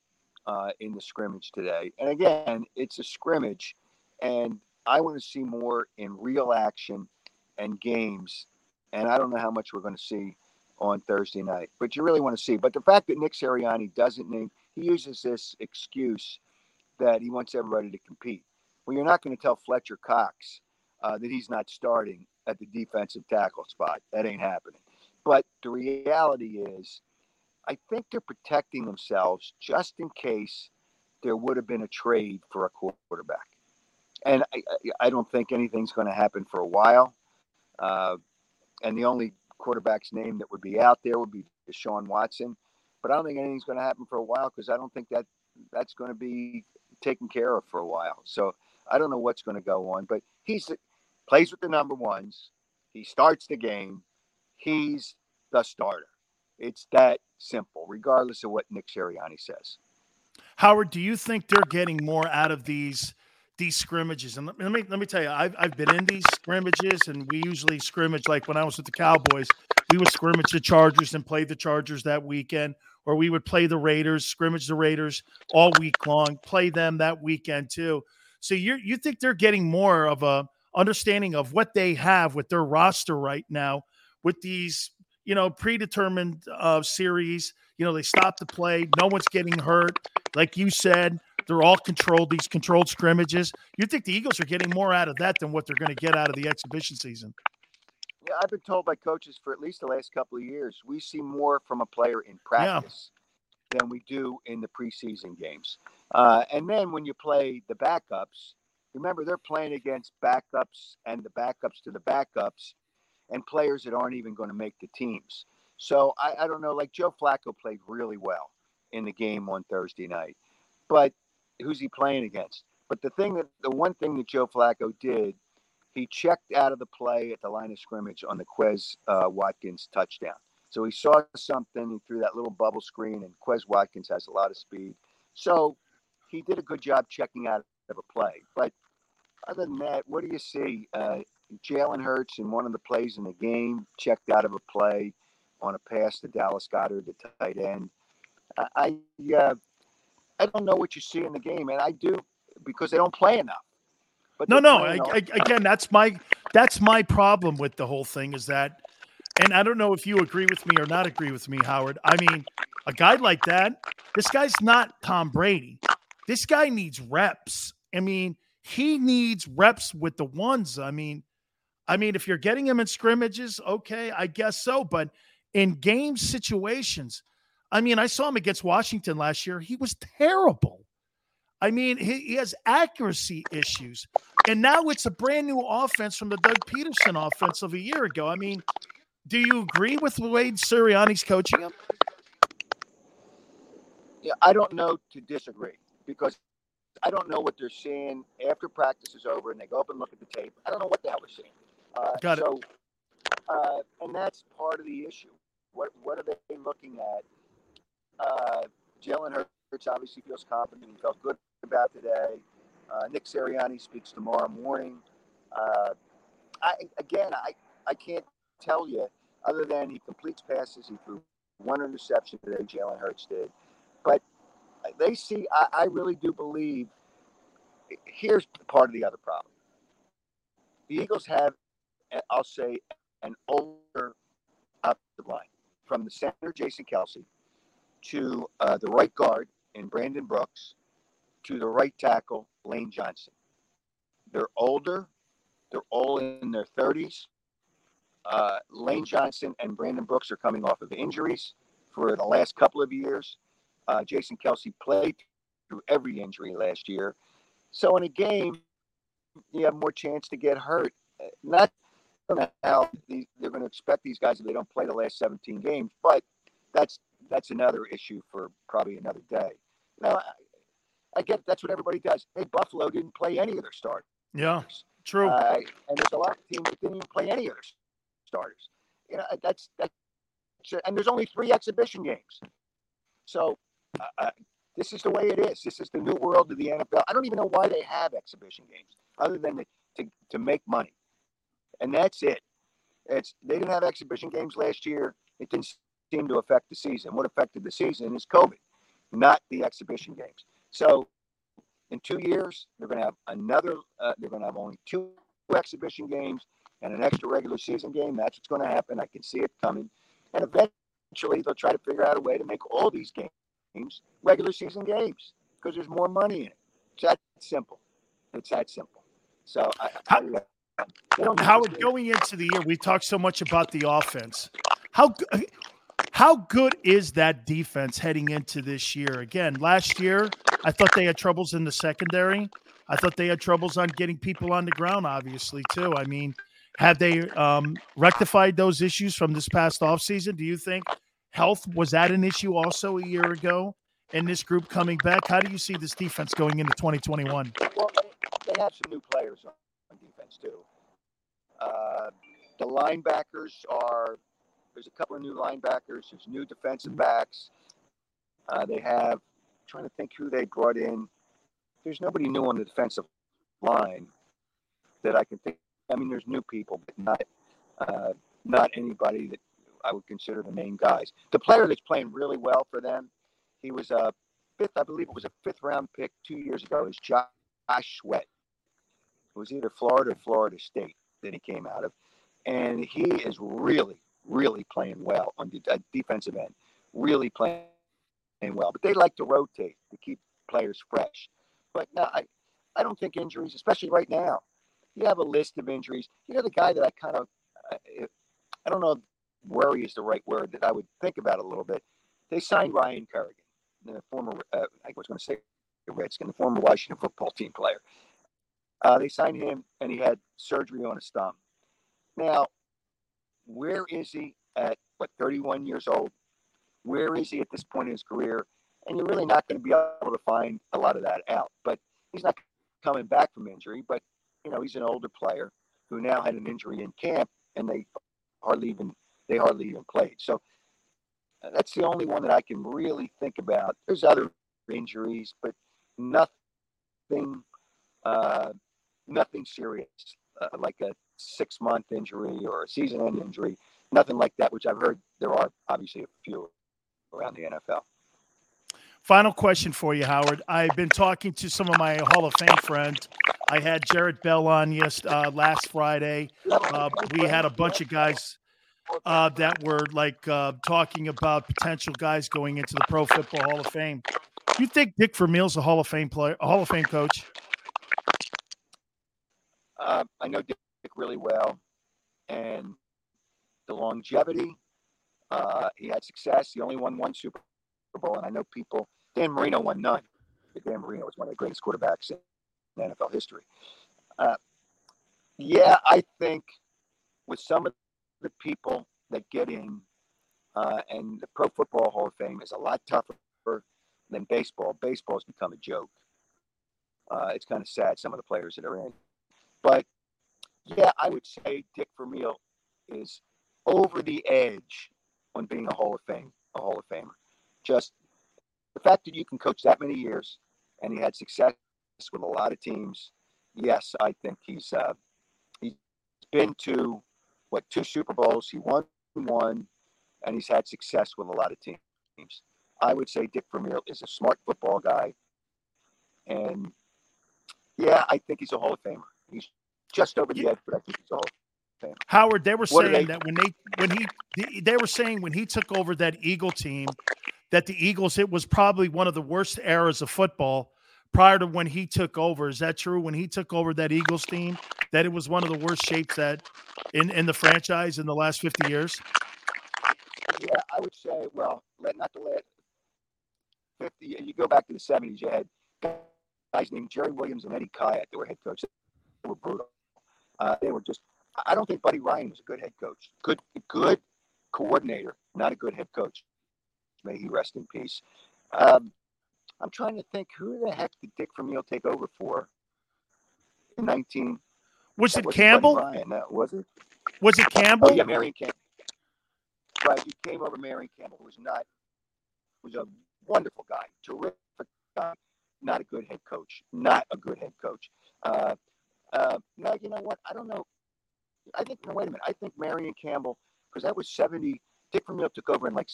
uh, in the scrimmage today. And again, it's a scrimmage, and I want to see more in real action and games. And I don't know how much we're going to see on Thursday night, but you really want to see. But the fact that Nick Sirianni doesn't name, he uses this excuse that he wants everybody to compete. Well, you're not going to tell Fletcher Cox uh, that he's not starting at the defensive tackle spot. That ain't happening. But the reality is, I think they're protecting themselves just in case there would have been a trade for a quarterback. and I, I don't think anything's going to happen for a while. Uh, and the only quarterback's name that would be out there would be Deshaun Watson. But I don't think anything's going to happen for a while because I don't think that that's going to be taken care of for a while. So I don't know what's going to go on. But he's plays with the number ones. He starts the game. He's the starter. It's that simple, regardless of what Nick Sirianni says. Howard, do you think they're getting more out of these these scrimmages? And let me let me tell you, I've I've been in these scrimmages, and we usually scrimmage like when I was with the Cowboys, we would scrimmage the Chargers and play the Chargers that weekend, or we would play the Raiders, scrimmage the Raiders all week long, play them that weekend too. So you you think they're getting more of a understanding of what they have with their roster right now with these you know predetermined uh, series you know they stop the play no one's getting hurt. Like you said they're all controlled these controlled scrimmages. You think the eagles are getting more out of that than what they're going to get out of the exhibition season? Yeah i've been told by coaches for at least the last couple of years we see more from a player in practice yeah. than we do in the preseason games. Uh, and then when you play the backups remember they're playing against backups and the backups to the backups and players that aren't even going to make the teams. So I, I don't know. Like Joe Flacco played really well in the game on Thursday night, but who's he playing against? But the thing that the one thing that Joe Flacco did, he checked out of the play at the line of scrimmage on the Quez uh, Watkins touchdown. So he saw something, he threw that little bubble screen, and Quez Watkins has a lot of speed. So he did a good job checking out of a play. But other than that, what do you see? Uh, Jalen Hurts in one of the plays in the game checked out of a play on a pass to Dallas Goedert, the tight end. I uh, I don't know what you see in the game, and I do because they don't play enough. But no, no. I, I, again, that's my that's my problem with the whole thing is that, and I don't know if you agree with me or not agree with me, Howard. I mean, a guy like that, this guy's not Tom Brady. This guy needs reps. I mean, he needs reps with the ones. I mean, I mean, if you're getting him in scrimmages, okay, I guess so. But in game situations, I mean, I saw him against Washington last year. He was terrible. I mean, he, he has accuracy issues. And now it's a brand new offense from the Doug Pederson offense of a year ago. I mean, do you agree with way Sirianni's coaching him? Yeah, I don't know to disagree because I don't know what they're seeing after practice is over and they go up and look at the tape. I don't know what the hell they're seeing. Uh, Got so, it. Uh, and that's part of the issue. What what are they looking at? Uh, Jalen Hurts obviously feels confident. He felt good about today. Uh, Nick Sirianni speaks tomorrow morning. Uh, I again, I I can't tell you other than he completes passes. He threw one interception today. Jalen Hurts did, but they see. I, I really do believe. Here's part of the other problem. The Eagles have I'll say, an older offensive line from the center, Jason Kelce, to uh, the right guard in Brandon Brooks, to the right tackle, Lane Johnson. They're older. They're all in their 30s. Uh, Lane Johnson and Brandon Brooks are coming off of injuries for the last couple of years. Uh, Jason Kelce played through every injury last year. So in a game, you have more chance to get hurt. Not how they're going to expect these guys if they don't play the last 17 games. But that's that's another issue for probably another day. Now, I, I get that's what everybody does. Hey, Buffalo didn't play any of their starters. Yeah, true. Uh, and there's a lot of teams that didn't even play any of their starters. You know, that's that's and there's only three exhibition games. So uh, uh this is the way it is. This is the new world of the NFL. I don't even know why they have exhibition games other than to, to, to make money and that's it. It's they didn't have exhibition games last year. It didn't seem to affect the season. What affected the season is COVID, not the exhibition games. So, in two years, they're going to have another. Uh, they're going to have only two exhibition games and an extra regular season game. That's what's going to happen. I can see it coming, and eventually they'll try to figure out a way to make all these games regular season games because there's more money in it. It's that simple. It's that simple. So I, I, Howard, going into the year, we talked so much about the offense. How how good is that defense heading into this year? Again, last year I thought they had troubles in the secondary. I thought they had troubles on getting people on the ground, obviously, too. I mean, have they um, rectified those issues from this past offseason? Do you think health was that an issue also a year ago? And this group coming back, how do you see this defense going into 2021? Well, they, they have some new players on defense too. Uh, the linebackers are there's a couple of new linebackers. There's new defensive backs. Uh, they have I'm trying to think who they brought in. There's nobody new on the defensive line that I can think. I mean, there's new people, but not uh, not anybody that I would consider the main guys. The player that's playing really well for them, he was a fifth, I believe it was a fifth round pick two years ago. Is Josh Sweat. It was either Florida or Florida State that he came out of, and he is really, really playing well on the uh, defensive end. Really playing well, but they like to rotate to keep players fresh. But no, I, I don't think injuries, especially right now. You have a list of injuries. You know, the guy that I kind of, I I don't know worry is the right word that I would think about a little bit. They signed Ryan Kerrigan, the former, uh, I was going to say Redskin, the former Washington football team player. Uh, they signed him, and he had surgery on his thumb. Now, where is he at what 31 years old? Where is he at this point in his career? And you're really not going to be able to find a lot of that out. But he's not coming back from injury. But you know, he's an older player who now had an injury in camp, and they hardly even they hardly even played. So uh, that's the only one that I can really think about. There's other injuries, but nothing, uh, nothing serious uh, like a six month injury or a season end injury. Nothing like that, which I've heard there are obviously a few around the NFL. Final question for you, Howard. I've been talking to some of my Hall of Fame friends. I had Jarrett Bell on yes uh, last Friday. Uh, we had a bunch of guys uh, that were like uh, talking about potential guys going into the Pro Football Hall of Fame. You think Dick Vermeil's a Hall of Fame player, a Hall of Fame coach? Uh, I know Dick really well, and the longevity. Uh, he had success. He only won one Super Bowl, and I know people. Dan Marino won none. Dan Marino was one of the greatest quarterbacks in NFL history. Uh, yeah, I think with some of the people that get in, uh, and the Pro Football Hall of Fame is a lot tougher than baseball. Baseball's become a joke. Uh, it's kind of sad some of the players that are in, but yeah, I would say Dick Vermeil is over the edge on being a Hall of Fame, a Hall of Famer. Just the fact that you can coach that many years and he had success with a lot of teams. Yes, I think he's uh, he's been to what two Super Bowls. He won one, and he's had success with a lot of teams. I would say Dick Vermeil is a smart football guy, and yeah, I think he's a Hall of Famer. He's just over the edge, but I think he's a Hall of Famer. Howard, they were saying they, that when they when he they were saying when he took over that Eagle team, that the Eagles it was probably one of the worst eras of football prior to when he took over. Is that true? When he took over that Eagles team, that it was one of the worst shapes that in in the franchise in the last fifty years. Yeah, I would say. Well, let not the let fifty. You go back to the seventies. You had guys named Jerry Williams and Eddie Khayat that were head coaches. Were brutal. Uh, they were just. I don't think Buddy Ryan was a good head coach. Good, good coordinator, not a good head coach. May he rest in peace. Um, I'm trying to think who the heck did Dick Vermeil take over for in 19. Was it Campbell? Ryan, no, was it? Was it Campbell? Oh, yeah, Marion Campbell. Right, he came over Marion Campbell, who was not, was a wonderful guy, terrific guy, not a good head coach, not a good head coach. Uh, uh, now, you know what? I don't know. I think, no, wait a minute. I think Marion Campbell, because that was 70, Dick Vermeil took over in like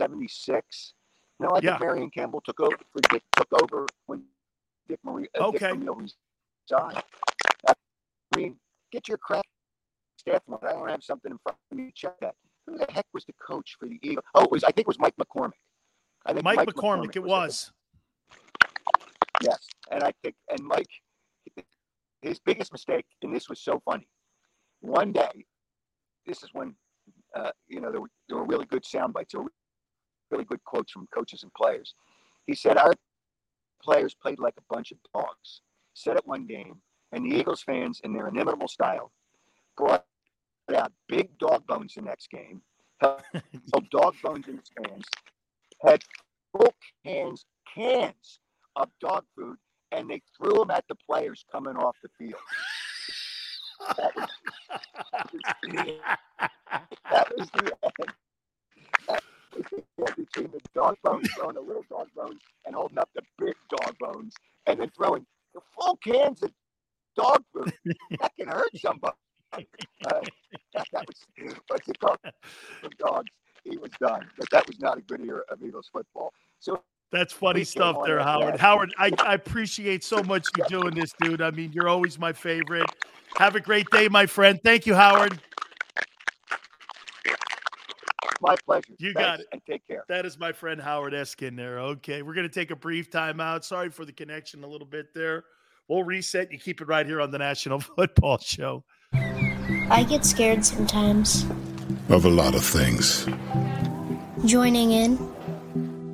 76. No, I yeah. think Marion Campbell took over. for Dick took over when Dick Marie. Uh, okay. Dick Vermeil resigned. I mean, get your crap staff. I don't have something in front of me. Check that. Who the heck was the coach for the Eagles? Oh, it was I think it was Mike McCormack. I think Mike, Mike McCormack, McCormack. It was. was yes, and I think and Mike, his biggest mistake, and this was so funny. One day, this is when uh, you know there were, there were really good sound bites. There were really good quotes from coaches and players. He said, Our players played like a bunch of dogs. set up one game, and the Eagles fans, in their inimitable style, brought out big dog bones the next game, held dog bones in the stands, had full cans, cans of dog food, and they threw them at the players coming off the field. that, was, that was the end. The between the dog bones throwing the little dog bones and holding up the big dog bones and then throwing the full cans of dog food. That can hurt somebody. Uh, that, that was what's it called? From dogs. He was done, but that was not a good year of Eagles football. So That's funny stuff there, Howard. Howard, I, I appreciate so much you doing this, dude. I mean, you're always my favorite. Have a great day, my friend. Thank you, Howard. My pleasure. You Thanks, got it. And take care. That is my friend Howard Eskin there. Okay, we're going to take a brief timeout. Sorry for the connection a little bit there. We'll reset. You keep it right here on the National Football Show. I get scared sometimes. Of a lot of things. Joining in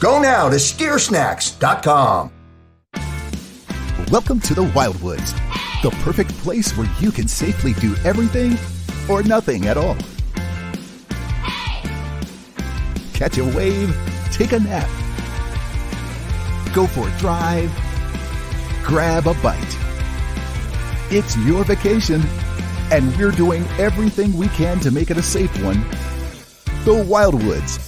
Go now to steersnacks.com. Welcome to the Wildwoods, the perfect place where you can safely do everything or nothing at all. Catch a wave, take a nap, go for a drive, grab a bite. It's your vacation, and we're doing everything we can to make it a safe one. The Wildwoods.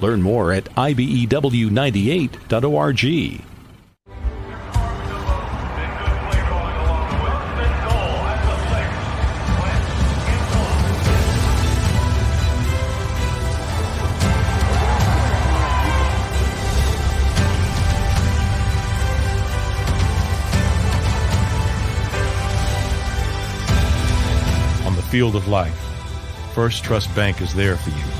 Learn more at E IBEW98.org. On the field of life, First Trust Bank is there for you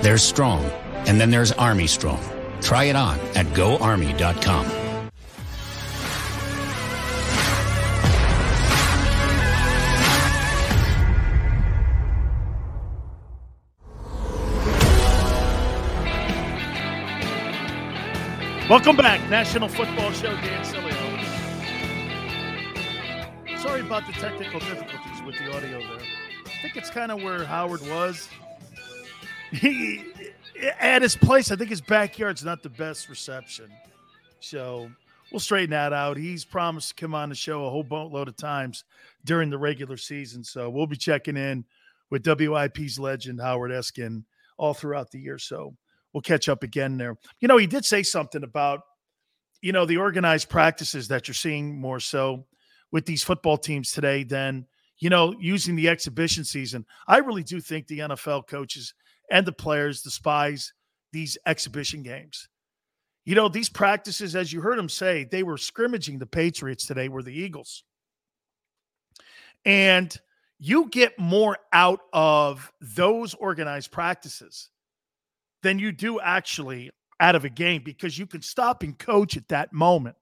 There's Strong, and then there's Army Strong. Try it on at goarmy.com. Welcome back, National Football Show. Dan Sileo. Sorry about the technical difficulties with the audio there. I think it's kind of where Howard was. He at his place, I think his backyard's not the best reception. So we'll straighten that out. He's promised to come on the show a whole boatload of times during the regular season. So we'll be checking in with WIP's legend Howard Eskin all throughout the year. So we'll catch up again there. You know, he did say something about, you know, the organized practices that you're seeing more so with these football teams today than, you know, using the exhibition season. I really do think the NFL coaches and the players, despise these exhibition games. You know, these practices, as you heard him say, they were scrimmaging the Patriots today, were the Eagles. And you get more out of those organized practices than you do actually out of a game because you can stop and coach at that moment.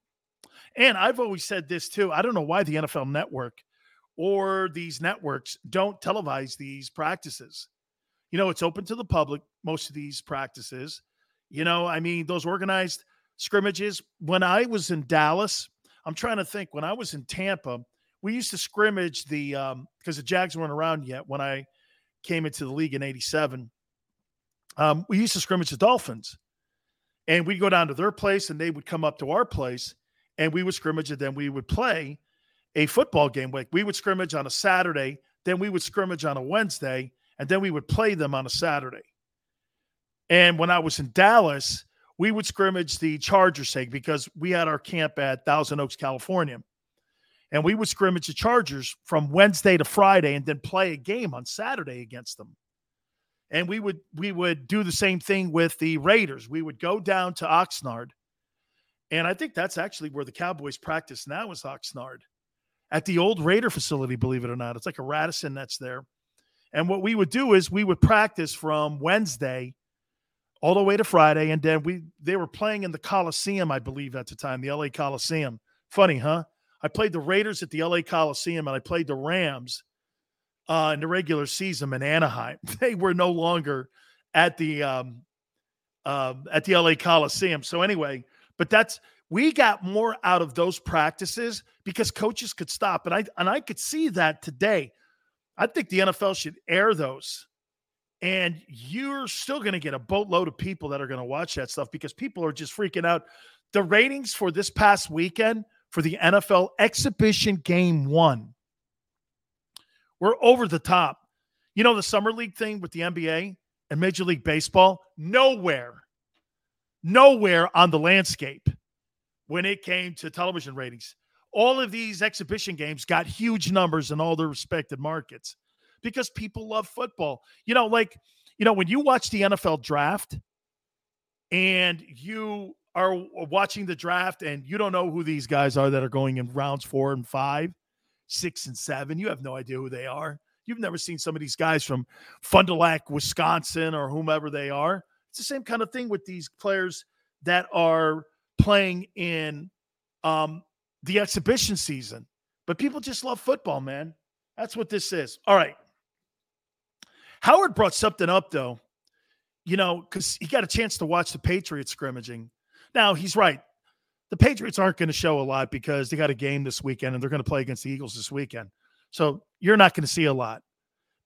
And I've always said this too. I don't know why the NFL network or these networks don't televise these practices. You know, it's open to the public, most of these practices. You know, I mean, those organized scrimmages. When I was in Dallas, I'm trying to think, when I was in Tampa, we used to scrimmage the, um, because the Jags weren't around yet when I came into the league in 87. Um, we used to scrimmage the Dolphins. And we'd go down to their place and they would come up to our place and we would scrimmage and then we would play a football game. Like we would scrimmage on a Saturday, then we would scrimmage on a Wednesday, and then we would play them on a Saturday. And when I was in Dallas, we would scrimmage the Chargers sake because we had our camp at Thousand Oaks, California. And we would scrimmage the Chargers from Wednesday to Friday and then play a game on Saturday against them. And we would we would do the same thing with the Raiders. We would go down to Oxnard. And I think that's actually where the Cowboys practice now is Oxnard at the old Raider facility, believe it or not. It's like a Radisson that's there. And what we would do is we would practice from Wednesday all the way to Friday. And then we they were playing in the Coliseum, I believe, at the time, the LA Coliseum. Funny, huh? I played the Raiders at the LA Coliseum and I played the Rams uh, in the regular season in Anaheim. They were no longer at the um, uh, at the LA Coliseum. So anyway, but that's we got more out of those practices because coaches could stop. And I and I could see that today. I think the NFL should air those. And you're still going to get a boatload of people that are going to watch that stuff because people are just freaking out. The ratings for this past weekend for the NFL exhibition game one were over the top. You know, the summer league thing with the NBA and Major League Baseball, nowhere, nowhere on the landscape when it came to television ratings. All of these exhibition games got huge numbers in all their respected markets because people love football. You know, like, you know, when you watch the NFL draft and you are watching the draft and you don't know who these guys are that are going in rounds four and five, six and seven, you have no idea who they are. You've never seen some of these guys from Fond du Lac, Wisconsin, or whomever they are. It's the same kind of thing with these players that are playing in um, the exhibition season. But people just love football, man. That's what this is. All right. Howard brought something up, though, you know, because he got a chance to watch the Patriots scrimmaging. Now, he's right. The Patriots aren't going to show a lot because they got a game this weekend and they're going to play against the Eagles this weekend. So you're not going to see a lot.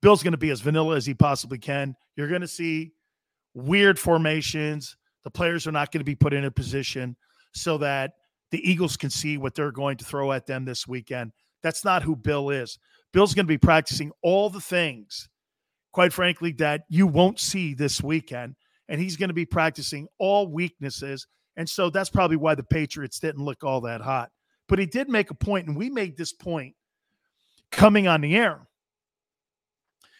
Bill's going to be as vanilla as he possibly can. You're going to see weird formations. The players are not going to be put in a position so that the Eagles can see what they're going to throw at them this weekend. That's not who Bill is. Bill's going to be practicing all the things, quite frankly, that you won't see this weekend. And he's going to be practicing all weaknesses. And so that's probably why the Patriots didn't look all that hot. But he did make a point, and we made this point coming on the air.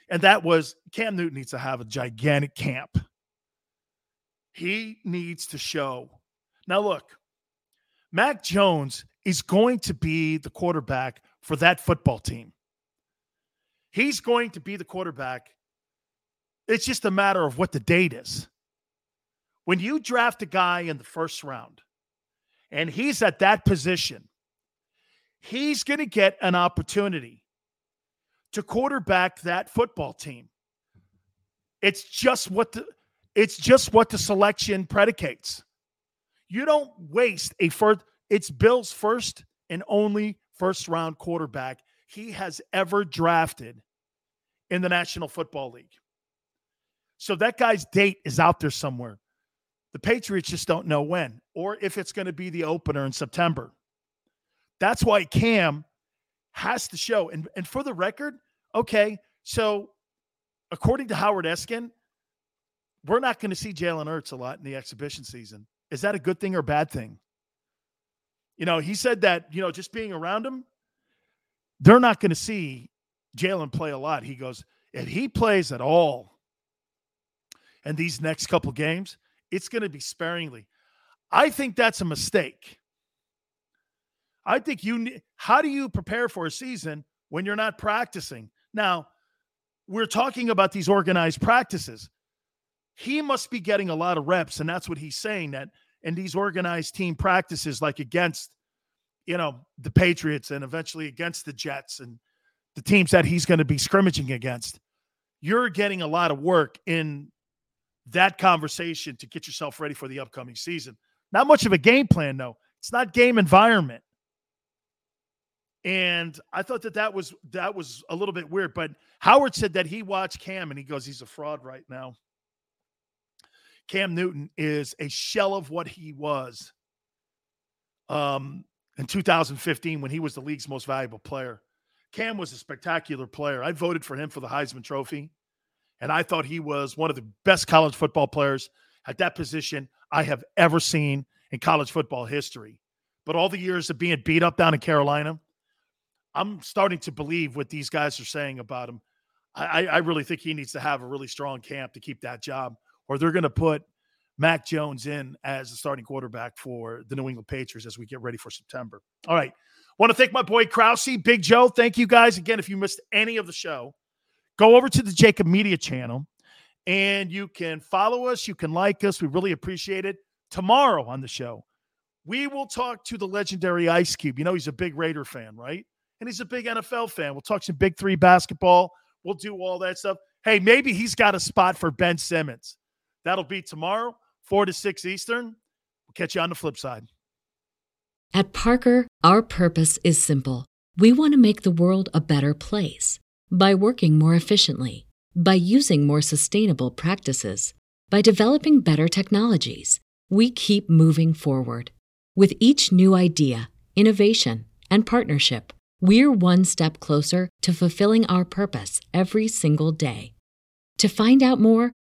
And that was Cam Newton needs to have a gigantic camp. He needs to show. Now, look, Mac Jones is going to be the quarterback for that football team. He's going to be the quarterback. It's just a matter of what the date is. When you draft a guy in the first round and he's at that position, he's going to get an opportunity to quarterback that football team. It's just what the it's just what the selection predicates. You don't waste a first, it's Bill's first and only first round quarterback he has ever drafted in the National Football League. So that guy's date is out there somewhere. The Patriots just don't know when or if it's going to be the opener in September. That's why Cam has to show. And, and for the record, okay, so according to Howard Eskin, we're not going to see Jalen Hurts a lot in the exhibition season. Is that a good thing or bad thing? You know, he said that, you know, just being around him, they're not going to see Jalen play a lot. He goes, if he plays at all in these next couple games, it's going to be sparingly. I think that's a mistake. I think you how do you prepare for a season when you're not practicing? Now, we're talking about these organized practices. He must be getting a lot of reps, and that's what he's saying that in these organized team practices, like against, you know, the Patriots and eventually against the Jets and the teams that he's going to be scrimmaging against, you're getting a lot of work in that conversation to get yourself ready for the upcoming season. Not much of a game plan, though. It's not game environment. And I thought that that was that was a little bit weird. But Howard said that he watched Cam and he goes, he's a fraud right now. Cam Newton is a shell of what he was um, in 2015 when he was the league's most valuable player. Cam was a spectacular player. I voted for him for the Heisman Trophy, and I thought he was one of the best college football players at that position I have ever seen in college football history. But all the years of being beat up down in Carolina, I'm starting to believe what these guys are saying about him. I, I really think he needs to have a really strong camp to keep that job, or they're going to put Mac Jones in as the starting quarterback for the New England Patriots as we get ready for September. All right. Want to thank my boy Krause, Big Joe. Thank you guys again. If you missed any of the show, go over to the JAKIB Media channel and you can follow us. You can like us. We really appreciate it. Tomorrow on the show, we will talk to the legendary Ice Cube. You know, he's a big Raider fan, right? and he's a big NFL fan. We'll talk some Big Three basketball. We'll do all that stuff. Hey, maybe he's got a spot for Ben Simmons. That'll be tomorrow, 4 to 6 Eastern. We'll catch you on the flip side. At Parker, our purpose is simple. We want to make the world a better place by working more efficiently, by using more sustainable practices, by developing better technologies. We keep moving forward. With each new idea, innovation, and partnership, we're one step closer to fulfilling our purpose every single day. To find out more,